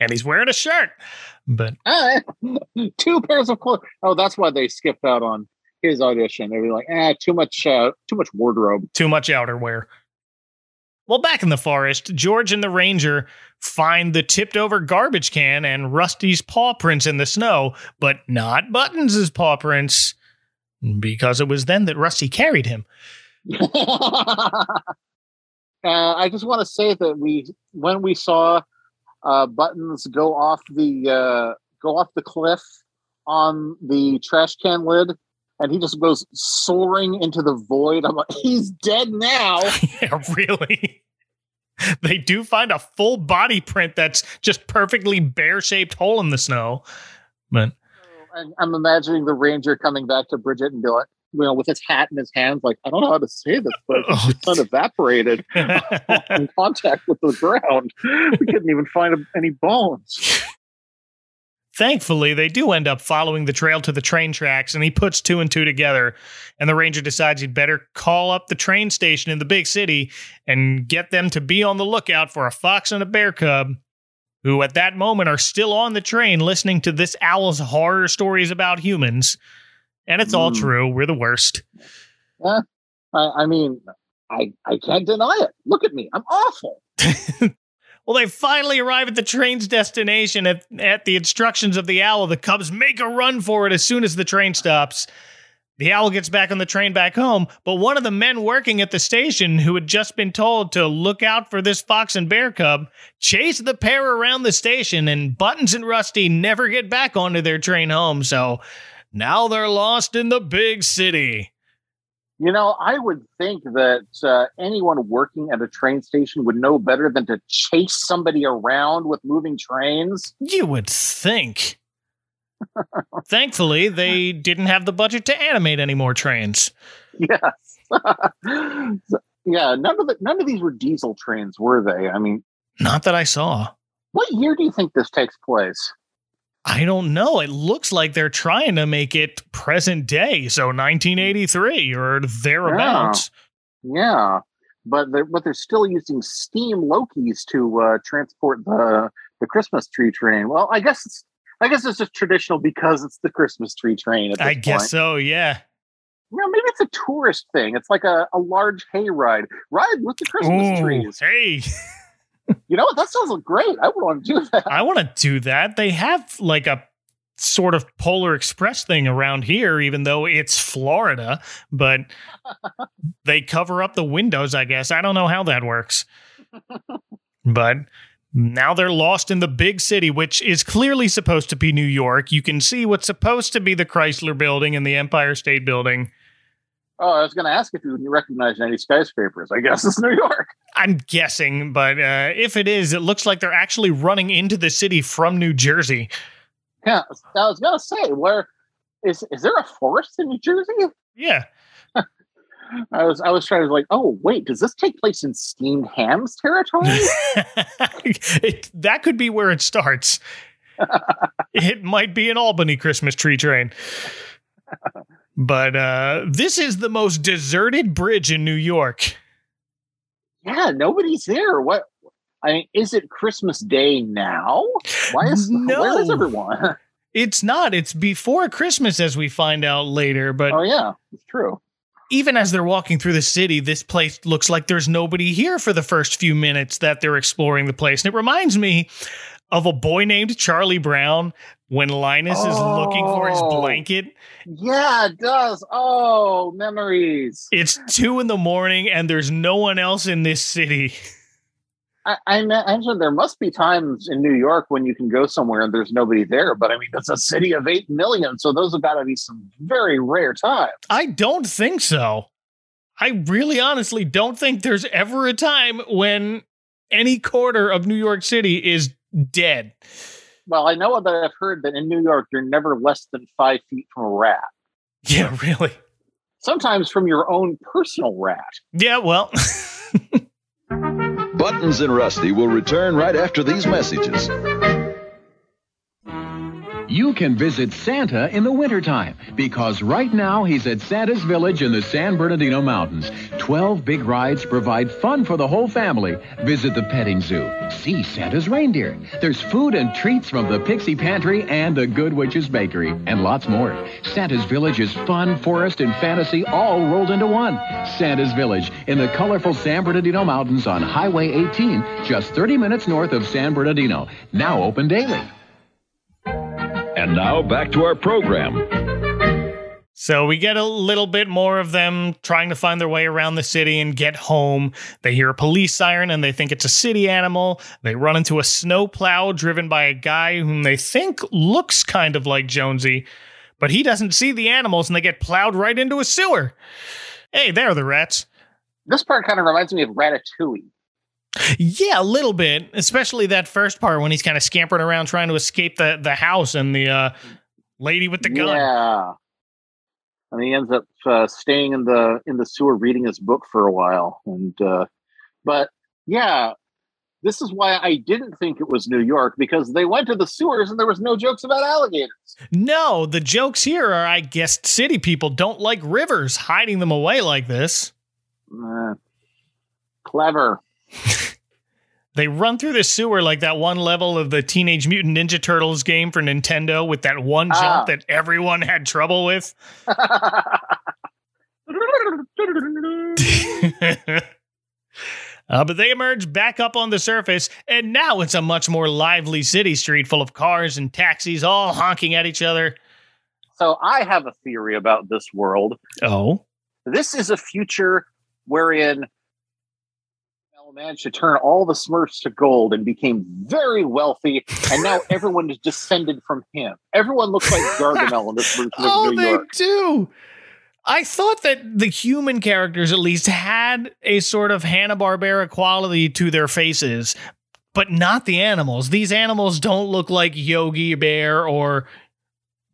And he's wearing a shirt. But uh, two pairs of clothes. Oh, that's why they skipped out on his audition. They were like, ah, too much, uh, too much wardrobe, too much outerwear. Well, back in the forest, George and the ranger find the tipped over garbage can and Rusty's paw prints in the snow, but not Buttons' paw prints, because it was then that Rusty carried him. uh, I just want to say that we, when we saw uh, Buttons go off the uh, go off the cliff on the trash can lid, and he just goes soaring into the void. I'm like, he's dead now. yeah, really. They do find a full body print that's just perfectly bear shaped hole in the snow. But oh, and I'm imagining the ranger coming back to Bridget and be like, you know, with his hat in his hands, like, I don't know how to say this, but oh, it's kind of evaporated in contact with the ground. We couldn't even find any bones. Thankfully, they do end up following the trail to the train tracks, and he puts two and two together. And the ranger decides he'd better call up the train station in the big city and get them to be on the lookout for a fox and a bear cub, who at that moment are still on the train listening to this owl's horror stories about humans. And it's mm. all true. We're the worst. Yeah, I, I mean, I, I can't deny it. Look at me. I'm awful. Well, they finally arrive at the train's destination. At, at the instructions of the owl, the Cubs make a run for it as soon as the train stops. The owl gets back on the train back home, but one of the men working at the station who had just been told to look out for this fox and bear cub chase the pair around the station, and Buttons and Rusty never get back onto their train home, so now they're lost in the big city. You know, I would think that uh, anyone working at a train station would know better than to chase somebody around with moving trains. You would think. Thankfully, they didn't have the budget to animate any more trains. Yes. yeah, none of the, none of these were diesel trains, were they? I mean, not that I saw. What year do you think this takes place? I don't know. It looks like they're trying to make it present day, so 1983 or thereabouts. Yeah, but they're but they're still using steam Lokis to uh, transport the the Christmas tree train. Well, I guess it's I guess it's just traditional because it's the Christmas tree train. I guess point. so, yeah. Well, maybe it's a tourist thing. It's like a, a large hay ride. Ride with the Christmas Ooh, trees. hey, You know what? That sounds like great. I would want to do that. I want to do that. They have like a sort of Polar Express thing around here, even though it's Florida, but they cover up the windows, I guess. I don't know how that works. But now they're lost in the big city, which is clearly supposed to be New York. You can see what's supposed to be the Chrysler building and the Empire State building. Oh, I was going to ask if you recognize any skyscrapers. I guess it's New York. I'm guessing, but uh, if it is, it looks like they're actually running into the city from New Jersey. Yeah, I was going to say, where is is there a forest in New Jersey? Yeah. I was I was trying to like, oh wait, does this take place in steamed hams territory? it, that could be where it starts. it might be an Albany Christmas tree train. But uh, this is the most deserted bridge in New York. yeah, nobody's there. What? I mean, is it Christmas Day now? Why is where is everyone? It's not. It's before Christmas, as we find out later. But oh yeah, it's true. even as they're walking through the city, this place looks like there's nobody here for the first few minutes that they're exploring the place. And it reminds me of a boy named Charlie Brown when Linus is looking for his Oh. blanket. Yeah, it does. Oh, memories. It's two in the morning and there's no one else in this city. I, I ma- imagine there must be times in New York when you can go somewhere and there's nobody there. But I mean, it's a city of eight million, so those have got to be some very rare times. I don't think so. I really honestly don't think there's ever a time when any quarter of New York City is dead. Well, I know that I've heard that in New York you're never less than five feet from a rat. Yeah, really. Sometimes from your own personal rat. Yeah, well, Buttons and Rusty will return right after these messages. You can visit Santa in the wintertime because right now he's at Santa's Village in the San Bernardino Mountains. Twelve big rides provide fun for the whole family. Visit the petting zoo. See Santa's reindeer. There's food and treats from the Pixie Pantry and the Good Witch's Bakery, and lots more. Santa's Village is fun, forest, and fantasy all rolled into one. Santa's Village in the colorful San Bernardino Mountains on Highway 18, just 30 minutes north of San Bernardino. Now open daily. And now back to our program. So we get a little bit more of them trying to find their way around the city and get home. They hear a police siren and they think it's a city animal. They run into a snowplow driven by a guy whom they think looks kind of like Jonesy, but he doesn't see the animals and they get plowed right into a sewer. Hey, there are the rats. This part kind of reminds me of Ratatouille. Yeah, a little bit, especially that first part when he's kind of scampering around trying to escape the, the house and the uh, lady with the gun. Yeah. And he ends up uh, staying in the in the sewer reading his book for a while. And uh, but yeah, this is why I didn't think it was New York because they went to the sewers and there was no jokes about alligators. No, the jokes here are, I guess, city people don't like rivers hiding them away like this. Clever. They run through the sewer like that one level of the Teenage Mutant Ninja Turtles game for Nintendo with that one jump Ah. that everyone had trouble with. Uh, but they emerge back up on the surface, and now it's a much more lively city street full of cars and taxis all honking at each other. So I have a theory about this world. Oh, This is a future wherein managed to turn all the Smurfs to gold and became very wealthy, and now everyone is descended from him. Everyone looks like Gargamel in this version oh, of New they York. do. I thought that the human characters at least had a sort of Hanna Barbera quality to their faces, but not the animals. These animals don't look like Yogi Bear or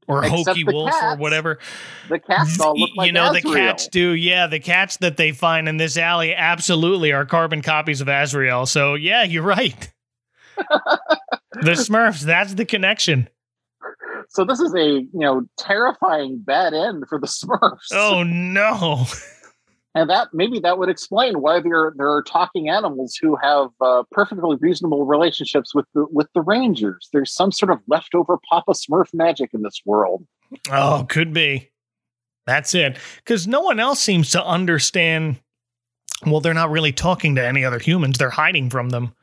or Except Hokey Wolf or whatever. The cats all look like you know the cats do. Yeah, the cats that they find in this alley absolutely are carbon copies of Azrael. So yeah, you're right. the Smurfs. That's the connection. So this is a you know terrifying bad end for the Smurfs. Oh no. and that maybe that would explain why there there are talking animals who have uh, perfectly reasonable relationships with the with the rangers. There's some sort of leftover Papa Smurf magic in this world. Oh, could be. That's it. Because no one else seems to understand. Well, they're not really talking to any other humans. They're hiding from them.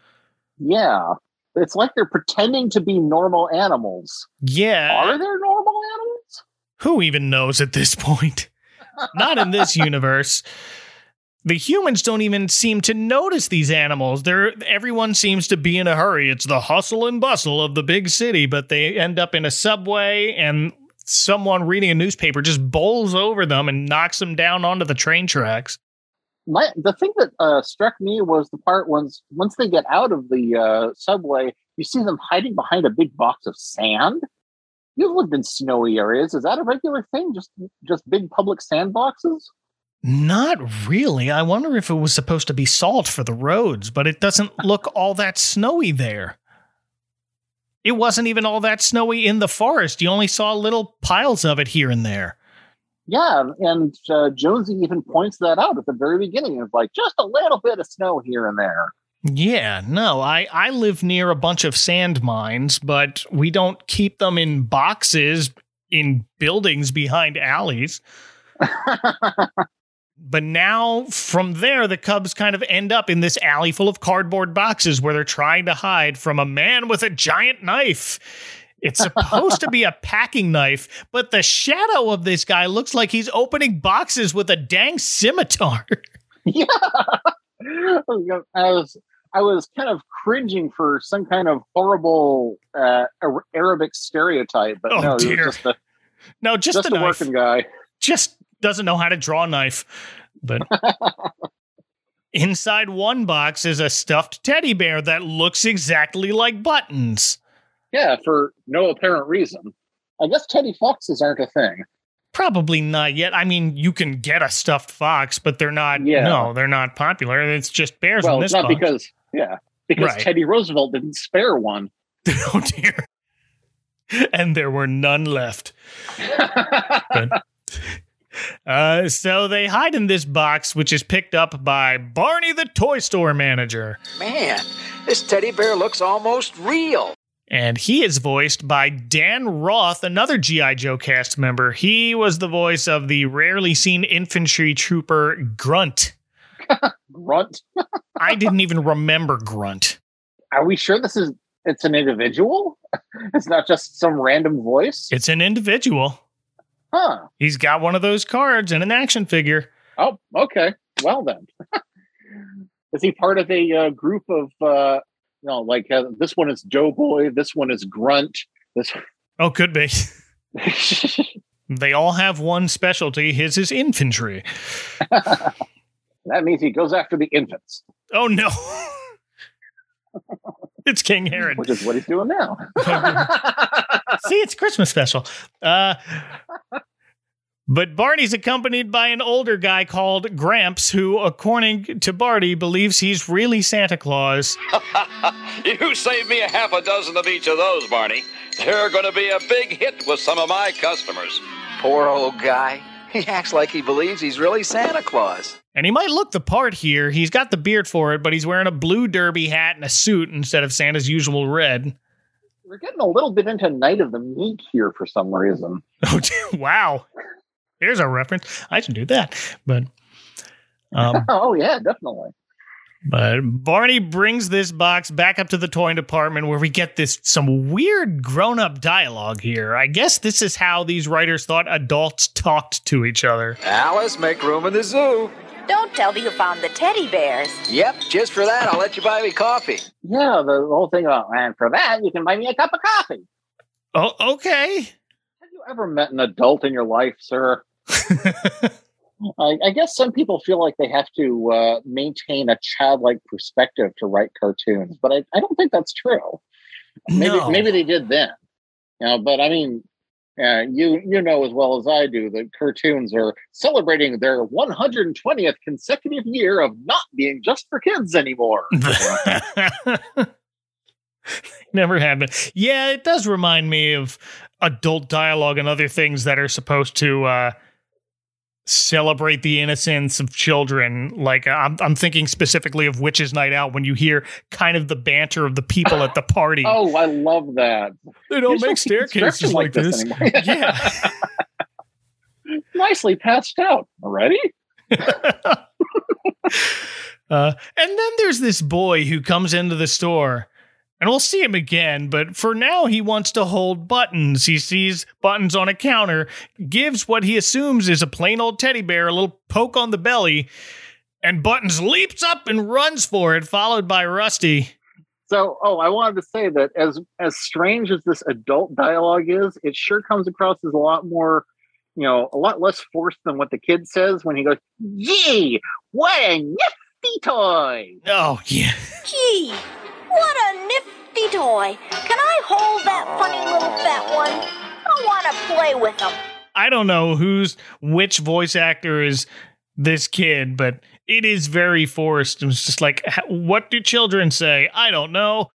Yeah, it's like they're pretending to be normal animals. Yeah. Are there normal animals? Who even knows at this point? Not in this universe. The humans don't even seem to notice these animals. They're everyone seems to be in a hurry. It's the hustle and bustle of the big city, but they end up in a subway and someone reading a newspaper just bowls over them and knocks them down onto the train tracks. My the thing that uh, struck me was the part once once they get out of the uh, subway, you see them hiding behind a big box of sand. You've lived in snowy areas. Is that a regular thing? Just just big public sandboxes? Not really. I wonder if it was supposed to be salt for the roads, but it doesn't look all that snowy there. It wasn't even all that snowy in the forest. You only saw little piles of it here and there. Yeah, and uh, Jonesy even points that out at the very beginning. It's like just a little bit of snow here and there. Yeah, no, I, I live near a bunch of sand mines, but we don't keep them in boxes in buildings behind alleys. but now from there, the Cubs kind of end up in this alley full of cardboard boxes where they're trying to hide from a man with a giant knife. It's supposed to be a packing knife, but the shadow of this guy looks like he's opening boxes with a dang scimitar. yeah. I was I was kind of cringing for some kind of horrible uh, Arabic stereotype, but oh, no, dear. just a, no, just, just a, a working guy. Just doesn't know how to draw a knife. But inside one box is a stuffed teddy bear that looks exactly like buttons. Yeah, for no apparent reason. I guess teddy foxes aren't a thing. Probably not yet. I mean, you can get a stuffed fox, but they're not. Yeah. No, they're not popular. It's just bears well, in it's this not box. because yeah, because Right. Teddy Roosevelt didn't spare one. oh dear. And there were none left. But- uh, so they hide in this box, which is picked up by Barney, the toy store manager. Man, this teddy bear looks almost real. And he is voiced by Dan Roth, another G.I. Joe cast member. He was the voice of the rarely seen infantry trooper Grunt. Grunt. I didn't even remember Grunt. Are we sure this is it's an individual? it's not just some random voice? It's an individual. Huh. He's got one of those cards and an action figure. Oh, okay. Well then. is he part of a uh, group of uh you know, like uh, this one is Doughboy, this one is Grunt, this Oh, could be. they all have one specialty. His is infantry. that means he goes after the infants, Oh, no. it's King Herod. which is what he's doing now. See, it's Christmas special. Uh, but Barney's accompanied by an older guy called Gramps, who, according to Barney, believes he's really Santa Claus. you saved me a half a dozen of each of those, Barney. They're going to be a big hit with some of my customers. Poor old guy. He acts like he believes he's really Santa Claus. And he might look the part here. He's got the beard for it, but he's wearing a blue derby hat and a suit instead of Santa's usual red. We're getting a little bit into Night of the Meek here for some reason. Oh, wow. Here's a reference. I should do that. But um, oh yeah, definitely. But Barney brings this box back up to the toy department where we get this some weird grown-up dialogue here. I guess this is how these writers thought adults talked to each other. Alice, make room in the zoo. Don't tell me you found the teddy bears. Yep, just for that, I'll let you buy me coffee. Yeah, the whole thing about and for that you can buy me a cup of coffee. Oh, okay. Have you ever met an adult in your life, sir? I, I guess some people feel like they have to uh, maintain a childlike perspective to write cartoons, but I, I don't think that's true. Maybe No. maybe they did then, you know. But I mean, uh, you you know as well as I do that cartoons are celebrating their 120th consecutive year of not being just for kids anymore. Never have been. Yeah, it does remind me of adult dialogue and other things that are supposed to uh, celebrate the innocence of children. Like I'm, I'm thinking specifically of Witches Night Out when you hear kind of the banter of the people at the party. Oh, I love that. They don't make don't see construction staircases like this. anymore. yeah. Nicely patched out. Already? Uh, and then there's this boy who comes into the store, and we'll see him again, but for now he wants to hold buttons. He sees buttons on a counter, gives what he assumes is a plain old teddy bear a little poke on the belly, and Buttons leaps up and runs for it, followed by Rusty. So, oh, I wanted to say that as as strange as this adult dialogue is, it sure comes across as a lot more, you know, a lot less forced than what the kid says when he goes, "Gee, what a nifty toy!" Oh yeah. Gee, what a nifty toy. Can I hold that funny little fat one? I want to play with him. I don't know who's which voice actor is this kid, but it is very forced. It was just like, what do children say? I don't know.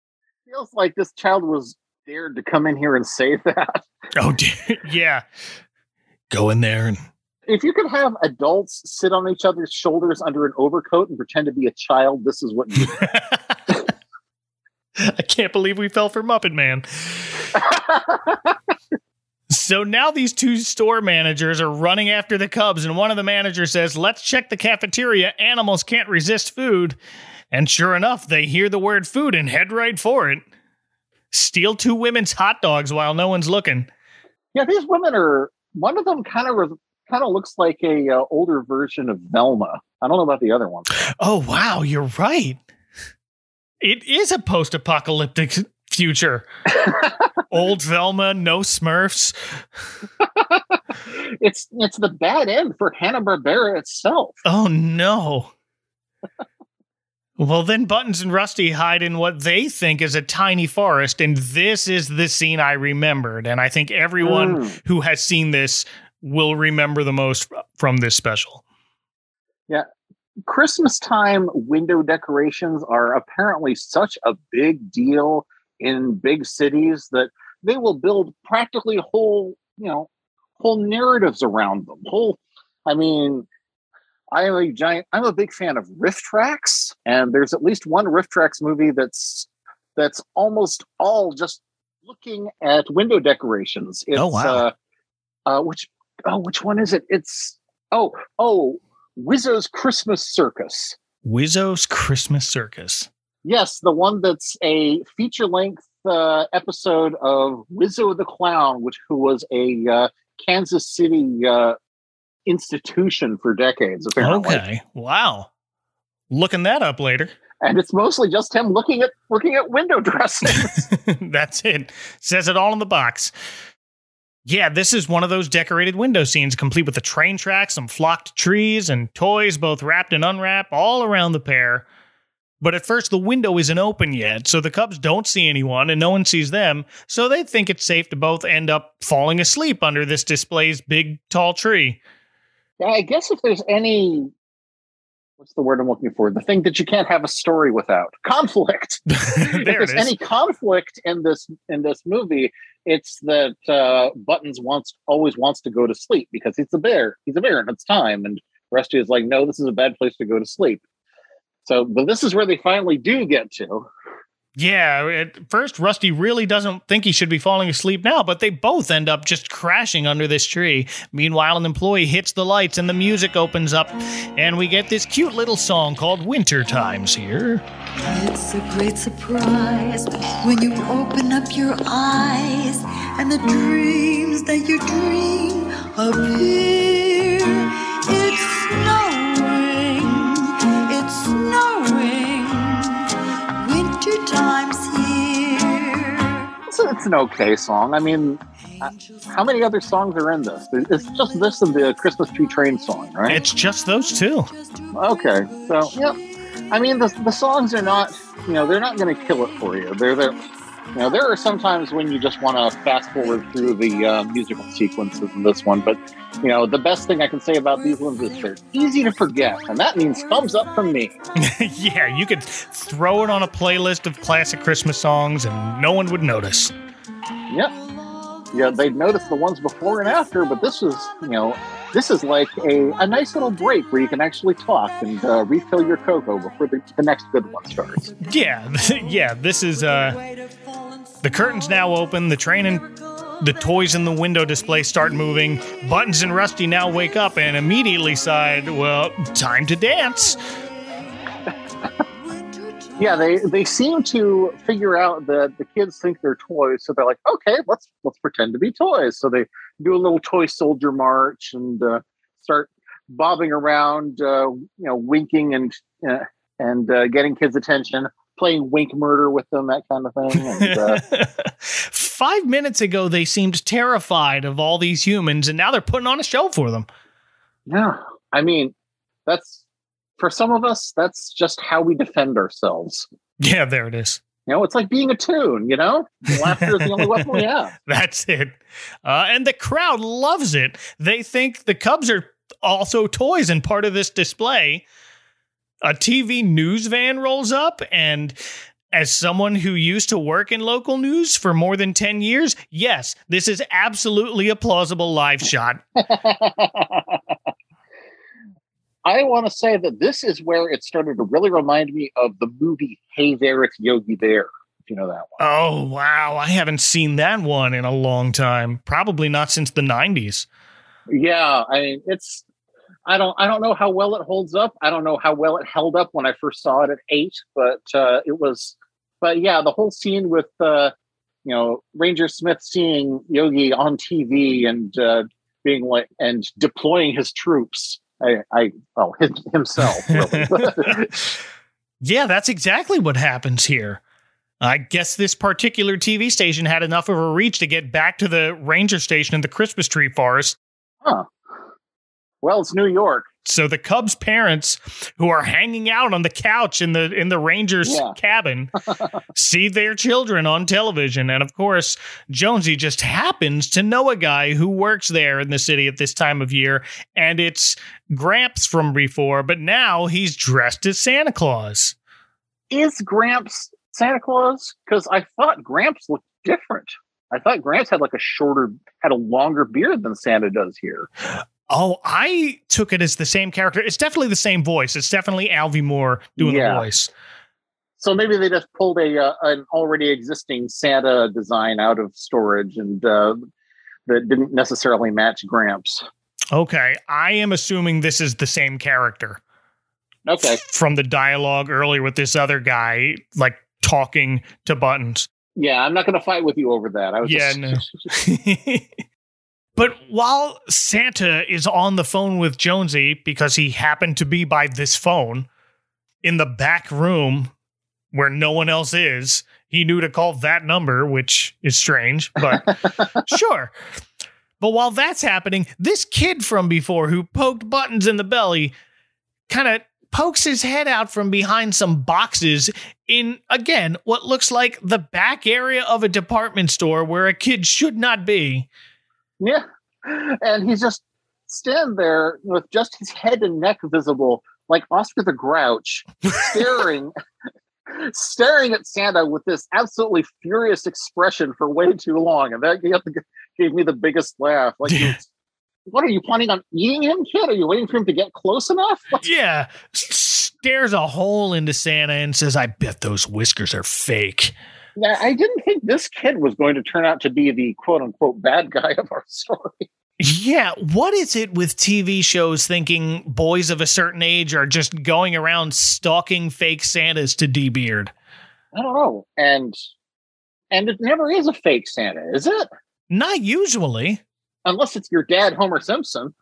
Feels like this child was dared to come in here and say that. Oh, dear. yeah. Go in there and If you could have adults sit on each other's shoulders under an overcoat and pretend to be a child, this is what you. I can't believe we fell for Muppet Man. so now these two store managers are running after the Cubs, and one of the managers says, Let's check the cafeteria. Animals can't resist food. And sure enough, they hear the word food and head right for it. Steal two women's hot dogs while no one's looking. yeah, these women are. One of them kind of kind of looks like a uh, older version of Velma. I don't know about the other one. Oh, wow, you're right. It is a post apocalyptic future. Old Velma, no Smurfs. it's it's the bad end for Hanna Barbera itself. Oh no. well, then Buttons and Rusty hide in what they think is a tiny forest, and this is the scene I remembered. And I think everyone Mm. who has seen this will remember the most from this special. Yeah. Christmas time window decorations are apparently such a big deal in big cities that they will build practically whole, you know, whole narratives around them. Whole I mean, I am a giant I'm a big fan of RiffTrax, and there's at least one RiffTrax movie that's that's almost all just looking at window decorations. It's, Oh, wow. Uh, uh, which oh, which one is it? It's oh oh Whizzo's Christmas Circus. Whizzo's Christmas Circus. Yes, the one that's a feature length uh, episode of Whizzo the Clown, which who was a uh, Kansas City uh, institution for decades, apparently. Okay. Wow. Looking that up later. And it's mostly just him looking at looking at window dressings. That's it. Says it all in the box. Yeah, this is one of those decorated window scenes, complete with a train track, some flocked trees, and toys both wrapped and unwrapped all around the pair. But at first, the window isn't open yet, so the Cubs don't see anyone and no one sees them, so they think it's safe to both end up falling asleep under this display's big, tall tree. Yeah, I guess if there's any what's the word I'm looking for? The thing that you can't have a story without. Conflict. if there's is. any conflict in this in this movie, it's that uh, Buttons wants always wants to go to sleep because he's a bear. He's a bear and it's time. And Rusty is like, no, this is a bad place to go to sleep. So, but this is where they finally do get to. Yeah, at first, Rusty really doesn't think he should be falling asleep now, but they both end up just crashing under this tree. Meanwhile, an employee hits the lights and the music opens up, and we get this cute little song called Winter Times here. It's a great surprise when you open up your eyes and the dreams that you dream appear. It's time's here. So it's an okay song. I mean, uh, how many other songs are in this? It's just this and the Christmas Tree Train song, right? It's just those two. Okay, so yep. I mean the the songs are not, you know, they're not going to kill it for you. They're there. You know, there are some times when you just want to fast forward through the uh, musical sequences in this one, but you know, the best thing I can say about these ones is they're easy to forget, and that means thumbs up from me. yeah, you could throw it on a playlist of classic Christmas songs and no one would notice. Yep. Yeah, they'd notice the ones before and after, but this is, you know, this is like a, a nice little break where you can actually talk and uh, refill your cocoa before the, the next good one starts. Yeah, yeah. This is uh, the curtains now open. The train and the toys in the window display start moving. Buttons and Rusty now wake up and immediately side, well, time to dance. Yeah, they they seem to figure out that the kids think they're toys, so they're like, okay, let's let's pretend to be toys. So they do a little toy soldier march and uh, start bobbing around, uh, you know, winking and uh, and uh, getting kids' attention, playing wink murder with them, that kind of thing. And, uh, Five minutes ago, they seemed terrified of all these humans, and now they're putting on a show for them. yeah, I mean, that's for some of us, that's just how we defend ourselves. Yeah, there it is. You know, it's like being a tune. You know, laughter is the only weapon we have. That's it. Uh, and the crowd loves it. They think the Cubs are also toys and part of this display. A TV news van rolls up, and as someone who used to work in local news for more than 10 years, yes, this is absolutely a plausible live shot. I want to say that this is where it started to really remind me of the movie Hey There, It's Yogi Bear. If you know that one. Oh, wow. I haven't seen that one in a long time. Probably not since the 90s. Yeah, I mean, it's. I don't. I don't know how well it holds up. I don't know how well it held up when I first saw it at eight, but uh, it was. But yeah, the whole scene with uh, you know Ranger Smith seeing Yogi on TV and uh, being like and deploying his troops. I, I well his, himself. Really. Yeah, that's exactly what happens here. I guess this particular TV station had enough of a reach to get back to the ranger station in the Christmas tree forest. huh. Well, it's New York. So the Cubs parents who are hanging out on the couch in the in the Rangers Yeah. cabin see their children on television and of course Jonesy just happens to know a guy who works there in the city at this time of year and it's Gramps from before but now he's dressed as Santa Claus. Is Gramps Santa Claus? Because I thought Gramps looked different. I thought Gramps had like a shorter, had a longer beard than Santa does here. Oh, I took it as the same character. It's definitely the same voice. It's definitely Alvy Moore doing Yeah. the voice. So maybe they just pulled a uh, an already existing Santa design out of storage and uh, that didn't necessarily match Gramps. Okay, I am assuming this is the same character. Okay. From the dialogue earlier with this other guy, like talking to Buttons. Yeah, I'm not going to fight with you over that. I was Yeah, just, no. But while Santa is on the phone with Jonesy because he happened to be by this phone in the back room where no one else is, he knew to call that number, which is strange, but sure. But while that's happening, this kid from before who poked buttons in the belly kind of pokes his head out from behind some boxes in, again, what looks like the back area of a department store where a kid should not be. Yeah. And he's just stand there with just his head and neck visible, like Oscar the Grouch, staring staring at Santa with this absolutely furious expression for way too long. And that gave, gave me the biggest laugh. Like you- what are you planning on eating him, kid? Are you waiting for him to get close enough? Yeah. Stares a hole into Santa and says, I bet those whiskers are fake. Yeah, I didn't think this kid was going to turn out to be the quote unquote bad guy of our story. Yeah, what is it with TV shows thinking boys of a certain age are just going around stalking fake Santas to D-Beard? I don't know. And and it never is a fake Santa, is it? Not usually. Unless it's your dad, Homer Simpson.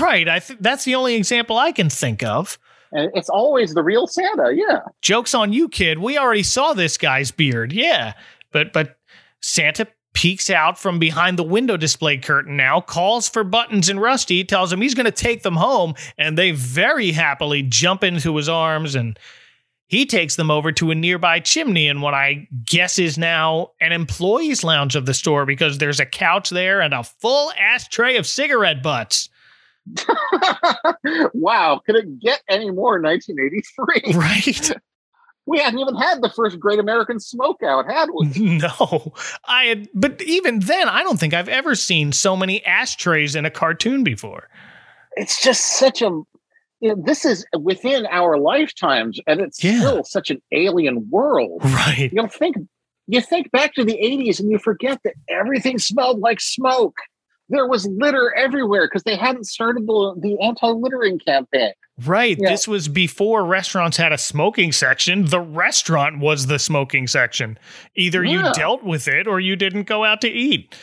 Right. I think that's the only example I can think of. And it's always the real Santa, yeah. Joke's on you, kid. We already saw this guy's beard. Yeah. But but Santa peeks out from behind the window display curtain now, calls for Buttons and Rusty, tells him he's going to take them home, and they very happily jump into his arms and he takes them over to a nearby chimney in what I guess is now an employees' lounge of the store because there's a couch there and a full ashtray of cigarette butts. wow, could it get any more 1983? Right. We hadn't even had the first Great American Smokeout, had we? No, I had, but even then, I don't think I've ever seen so many ashtrays in a cartoon before. it's just such a you know, this is within our lifetimes and it's Yeah. still such an alien world Right. you know think you think back to the 80s and you forget that everything smelled like smoke there was litter everywhere because they hadn't started the, the anti-littering campaign Right. Yeah. This was before restaurants had a smoking section. The restaurant was the smoking section. Either you dealt with it or you didn't go out to eat.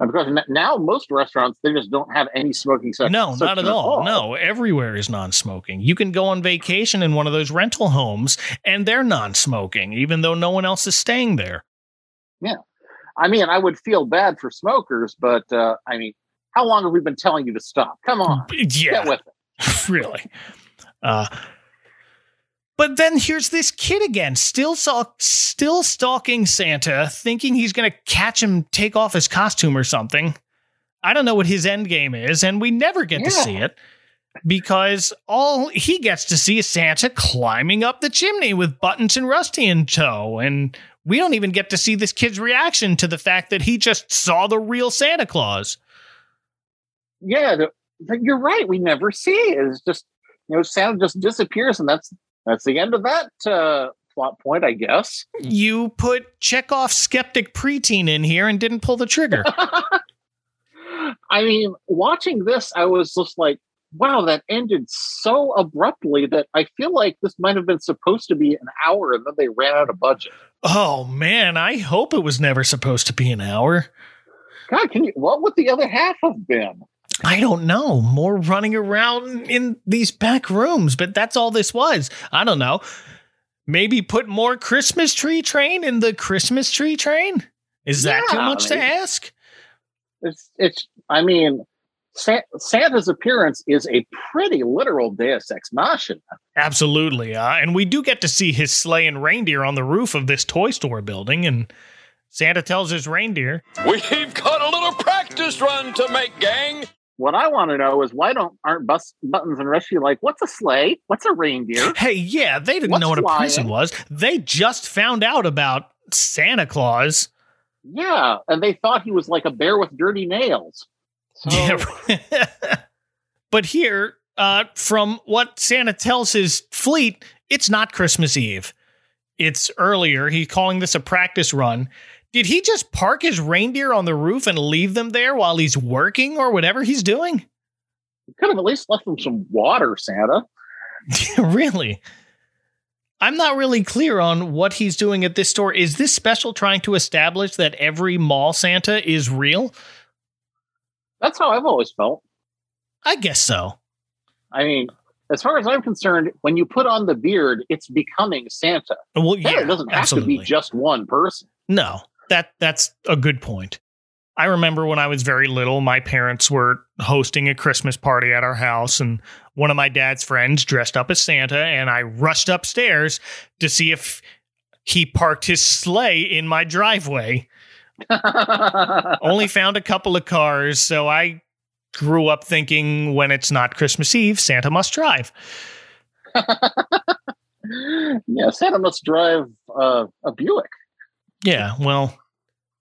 And because now most restaurants they just don't have any smoking section No, not at all. No, everywhere is non smoking. You can go on vacation in one of those rental homes and they're non smoking, even though no one else is staying there. Yeah. I mean, I would feel bad for smokers, but uh, I mean, how long have we been telling you to stop? Come on. Yeah. Get with it. really. Uh, but then here's this kid again, still saw, still stalking Santa, thinking he's going to catch him, take off his costume or something. I don't know what his end game is, and we never get to see it because all he gets to see is Santa climbing up the chimney with Buttons and Rusty in tow, and we don't even get to see this kid's reaction to the fact that he just saw the real Santa Claus. Yeah, the, you're right. We never see it. It's just you know, Santa just disappears, and that's that's the end of that uh, plot point, I guess. You put Chekhov skeptic preteen in here and didn't pull the trigger. I mean, watching this, I was just like, wow, that ended so abruptly that I feel like this might have been supposed to be an hour, and then they ran out of budget. Oh man, I hope it was never supposed to be an hour. God, can you? What would the other half have been? I don't know. More running around in these back rooms, but that's all this was. I don't know. Maybe put more Christmas tree train in the Christmas tree train? Is that too Yeah, much to ask? It's it's. I mean, Sa- Santa's appearance is a pretty literal Deus ex machina. Absolutely. Uh, and we do get to see his sleigh and reindeer on the roof of this toy store building. And Santa tells his reindeer, We've got a little practice run to make, gang. What I want to know is why don't aren't bus, Buttons and Rusty like what's a sleigh? What's a reindeer? Hey, yeah, they didn't What's know what a flying? present was. They just found out about Santa Claus. Yeah, and they thought he was like a bear with dirty nails. So, Yeah. but here, uh, from what Santa tells his fleet, it's not Christmas Eve. It's earlier. He's calling this a practice run. Did he just park his reindeer on the roof and leave them there while he's working or whatever he's doing? could have at least left them some water, Santa. really? I'm not really clear on what he's doing at this store. Is this special trying to establish that every mall Santa is real? That's how I've always felt. I guess so. I mean, as far as I'm concerned, when you put on the beard, it's becoming Santa. Well, Santa yeah, doesn't have to be just one person. No, that that's a good point. I remember when I was very little, my parents were hosting a Christmas party at our house, and one of my dad's friends dressed up as Santa, and I rushed upstairs to see if he parked his sleigh in my driveway. Only found a couple of cars, so I grew up thinking when it's not Christmas Eve, Santa must drive. yeah, Santa must drive uh, a Buick. Yeah, well,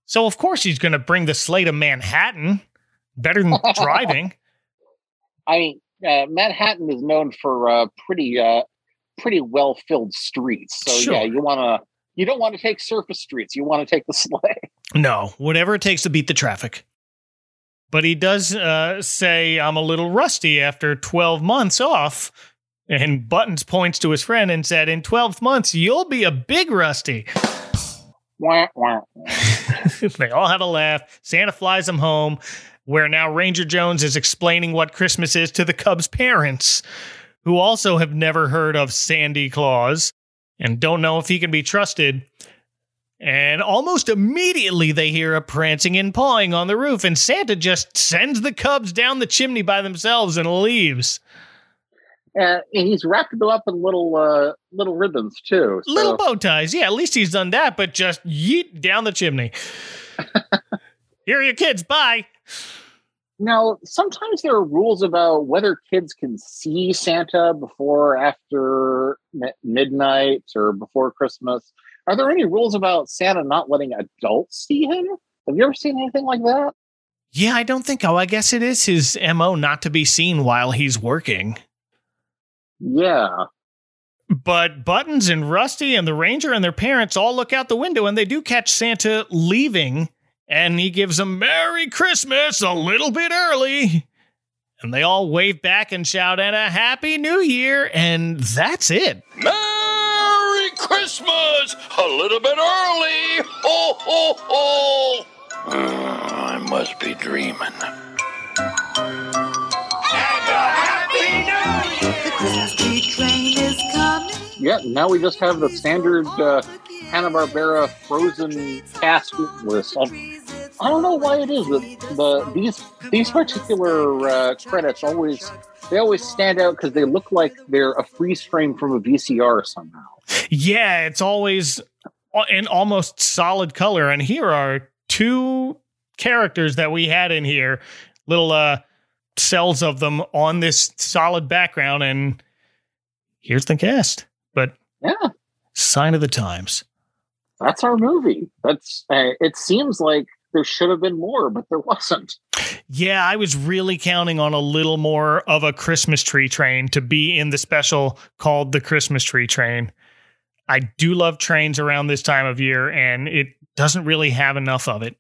so of course he's going to bring the sleigh to Manhattan. Better than driving. I mean, uh, Manhattan is known for uh, pretty uh, pretty well filled streets. So Sure. yeah, you want to you don't want to take surface streets. You want to take the sleigh. No, whatever it takes to beat the traffic. But he does uh, say, I'm a little rusty after 12 months off. And Buttons points to his friend and said, In 12 months, you'll be a big rusty. They all have a laugh. Santa flies them home, where now Ranger Jones is explaining what Christmas is to the Cubs' parents, who also have never heard of Sandy Claus and don't know if he can be trusted. And almost immediately they hear a prancing and pawing on the roof, and Santa just sends the Cubs down the chimney by themselves and leaves. Uh, and he's wrapped them up in little uh, little ribbons too. So. Little bow ties. Yeah, at least he's done that, but just yeet down the chimney. Here are your kids. Bye. Now, sometimes there are rules about whether kids can see Santa before, or after mi- midnight, or before Christmas. Are there any rules about Santa not letting adults see him? Have you ever seen anything like that? Yeah, I don't think. Oh, I guess it is his mo not to be seen while he's working. Yeah. But Buttons and Rusty and the Ranger and their parents all look out the window and they do catch Santa leaving, and he gives them Merry Christmas a little bit early. And they all wave back and shout and a Happy New Year, and that's it. Merry Christmas! A little bit early! Ho, ho, ho! Uh, I must be dreaming. The Christmas tree train is coming. Yeah, now we just have the standard uh, Hanna Barbera Frozen cast list. I, I don't know why it is that the these these particular uh, credits always they always stand out because they look like they're a freeze frame from a VCR somehow. Yeah, it's always in almost solid color. And here are two characters that we had in here, little uh, cells of them on this solid background. And here's the cast. But yeah, sign of the times. That's our movie. That's uh, it. Seems like there should have been more, but there wasn't. Yeah, I was really counting on a little more of a Christmas tree train to be in the special called the Christmas tree train. I do love trains around this time of year, and it doesn't really have enough of it.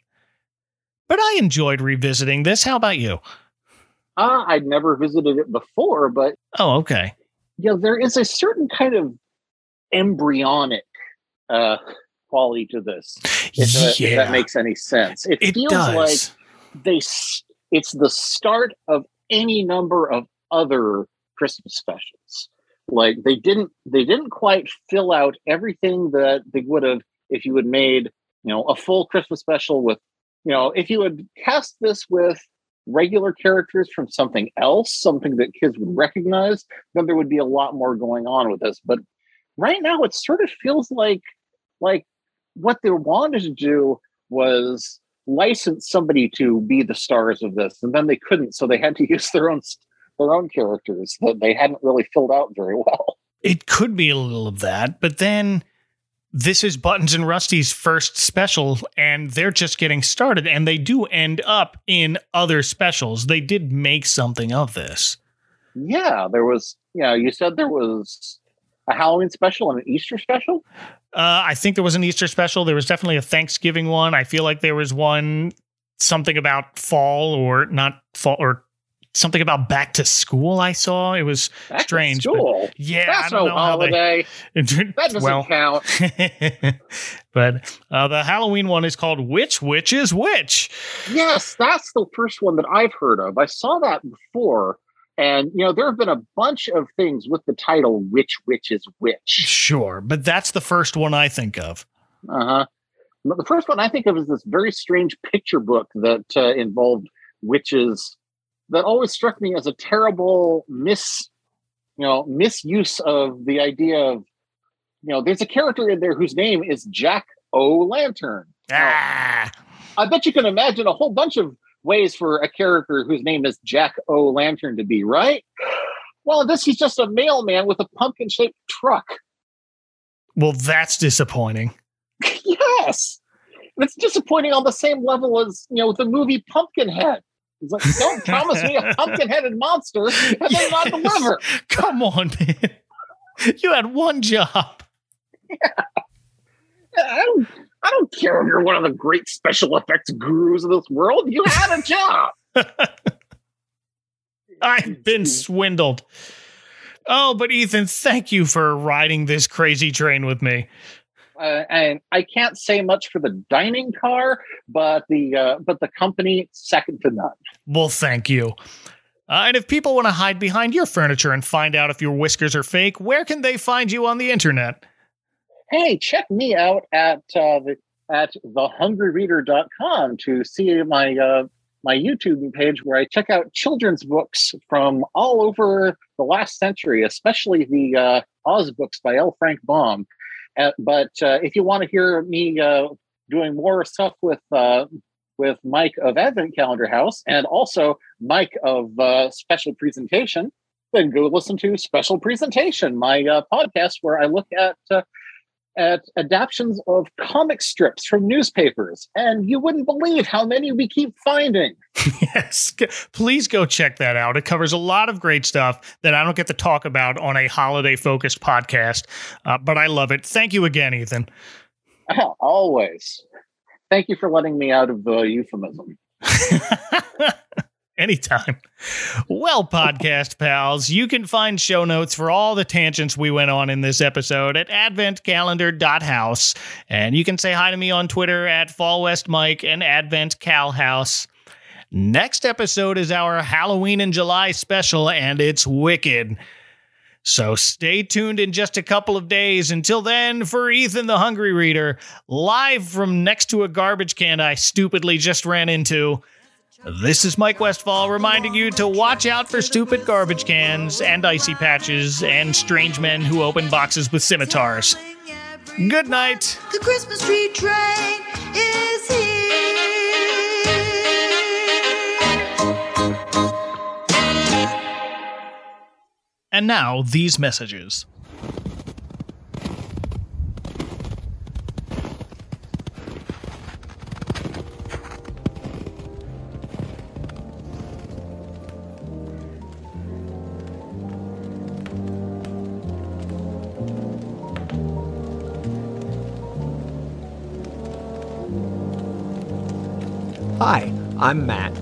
But I enjoyed revisiting this. How about you? Uh, I'd never visited it before, but oh, okay. Yeah, there is a certain kind of embryonic uh, quality to this. If, uh, if that makes any sense, it, It feels does. like they. It's the start of any number of other Christmas specials. Like they didn't, they didn't quite fill out everything that they would have if you had made, you know, a full Christmas special with, you know, if you had cast this with regular characters from something else, something that kids would recognize, then there would be a lot more going on with this. But right now, it sort of feels like like what they wanted to do was license somebody to be the stars of this, and then they couldn't, so they had to use their own their own characters that they hadn't really filled out very well. It could be a little of that, but then this is Buttons and Rusty's first special, and they're just getting started, and they do end up in other specials. They did make something of this. Yeah, there was. Yeah, you said there was a Halloween special and an Easter special. Uh, I think there was an Easter special. There was definitely a Thanksgiving one. I feel like there was one something about fall or not fall or something about back to school. I saw it was Back to strange. school? yeah, That's I don't no know how they- holiday. That doesn't well, count. but uh, the Halloween one is called Which Witch is Which. Yes, that's the first one that I've heard of. I saw that before, and you know there have been a bunch of things with the title "Which Witch is Which." Sure, but that's the first one I think of. Uh huh. The first one I think of is this very strange picture book that uh, involved witches. That always struck me as a terrible mis, you know, misuse of the idea of, you know, there's a character in there whose name is Jack O' Lantern. Ah. I bet you can imagine a whole bunch of ways for a character whose name is Jack O' Lantern to be, right? Well, this he's just a mailman with a pumpkin shaped truck. Well, that's disappointing. yes. It's disappointing on the same level as, you know, the movie Pumpkinhead. It's like, don't promise me a pumpkin headed monster and then not deliver. Come on, man. You had one job. Don't, I don't care if you're one of the great special effects gurus of this world. You had a job. I've been swindled. Oh, but Ethan, thank you for riding this crazy train with me. uh, and I can't say much for the dining car, but the uh, but the company second to none. Well, thank you. Uh, and if people want to hide behind your furniture and find out if your whiskers are fake, where can they find you on the internet? Hey, check me out at uh, the at thehungryreader.com to see my uh, my YouTube page where I check out children's books from all over the last century, especially the uh, Oz books by L. Frank Baum. Uh, but uh, if you want to hear me uh, doing more stuff with uh, with Mike of Advent Calendar House and also Mike of uh, Special Presentation, then go listen to Special Presentation, my podcast where I look at at adaptions of comic strips from newspapers, and you wouldn't believe how many we keep finding. yes, please go check that out. It covers a lot of great stuff that I don't get to talk about on a holiday focused podcast, uh, but I love it. Thank you again, Ethan. Always. Thank you for letting me out of the euphemism. Anytime. Well, podcast pals, you can find show notes for all the tangents we went on in this episode at adventcalendar.house. And you can say hi to me on Twitter at FallWestMike and AdventCalHouse. Next episode is our Halloween in July special, and it's wicked. So stay tuned in just a couple of days. Until then, for Ethan the Hungry Reader, live from next to a garbage can I stupidly just ran into. This is Mike Westfall reminding you to watch out for stupid garbage cans and icy patches and strange men who open boxes with scimitars. Good night. The Christmas tree train is here. And now, these messages. I'm Matt.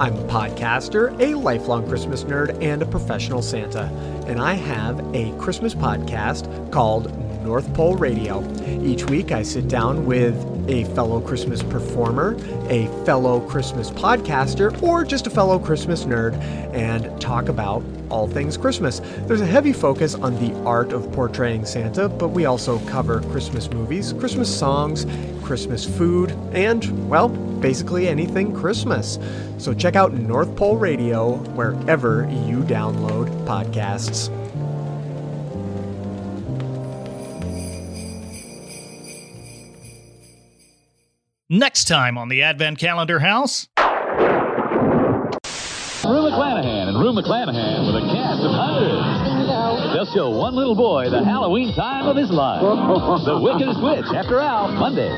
I'm a podcaster, a lifelong Christmas nerd, and a professional Santa. And I have a Christmas podcast called North Pole Radio. Each week I sit down with a fellow Christmas performer, a fellow Christmas podcaster, or just a fellow Christmas nerd and talk about all things Christmas. There's a heavy focus on the art of portraying Santa, but we also cover Christmas movies, Christmas songs, Christmas food, and, well, basically anything Christmas. So check out North Pole Radio wherever you download podcasts. Next time on the Advent Calendar House. Rue McClanahan and Rue McClanahan with a cast of hundreds. They'll show one little boy the Halloween time of his life. the Wickedest Witch after Al, Monday.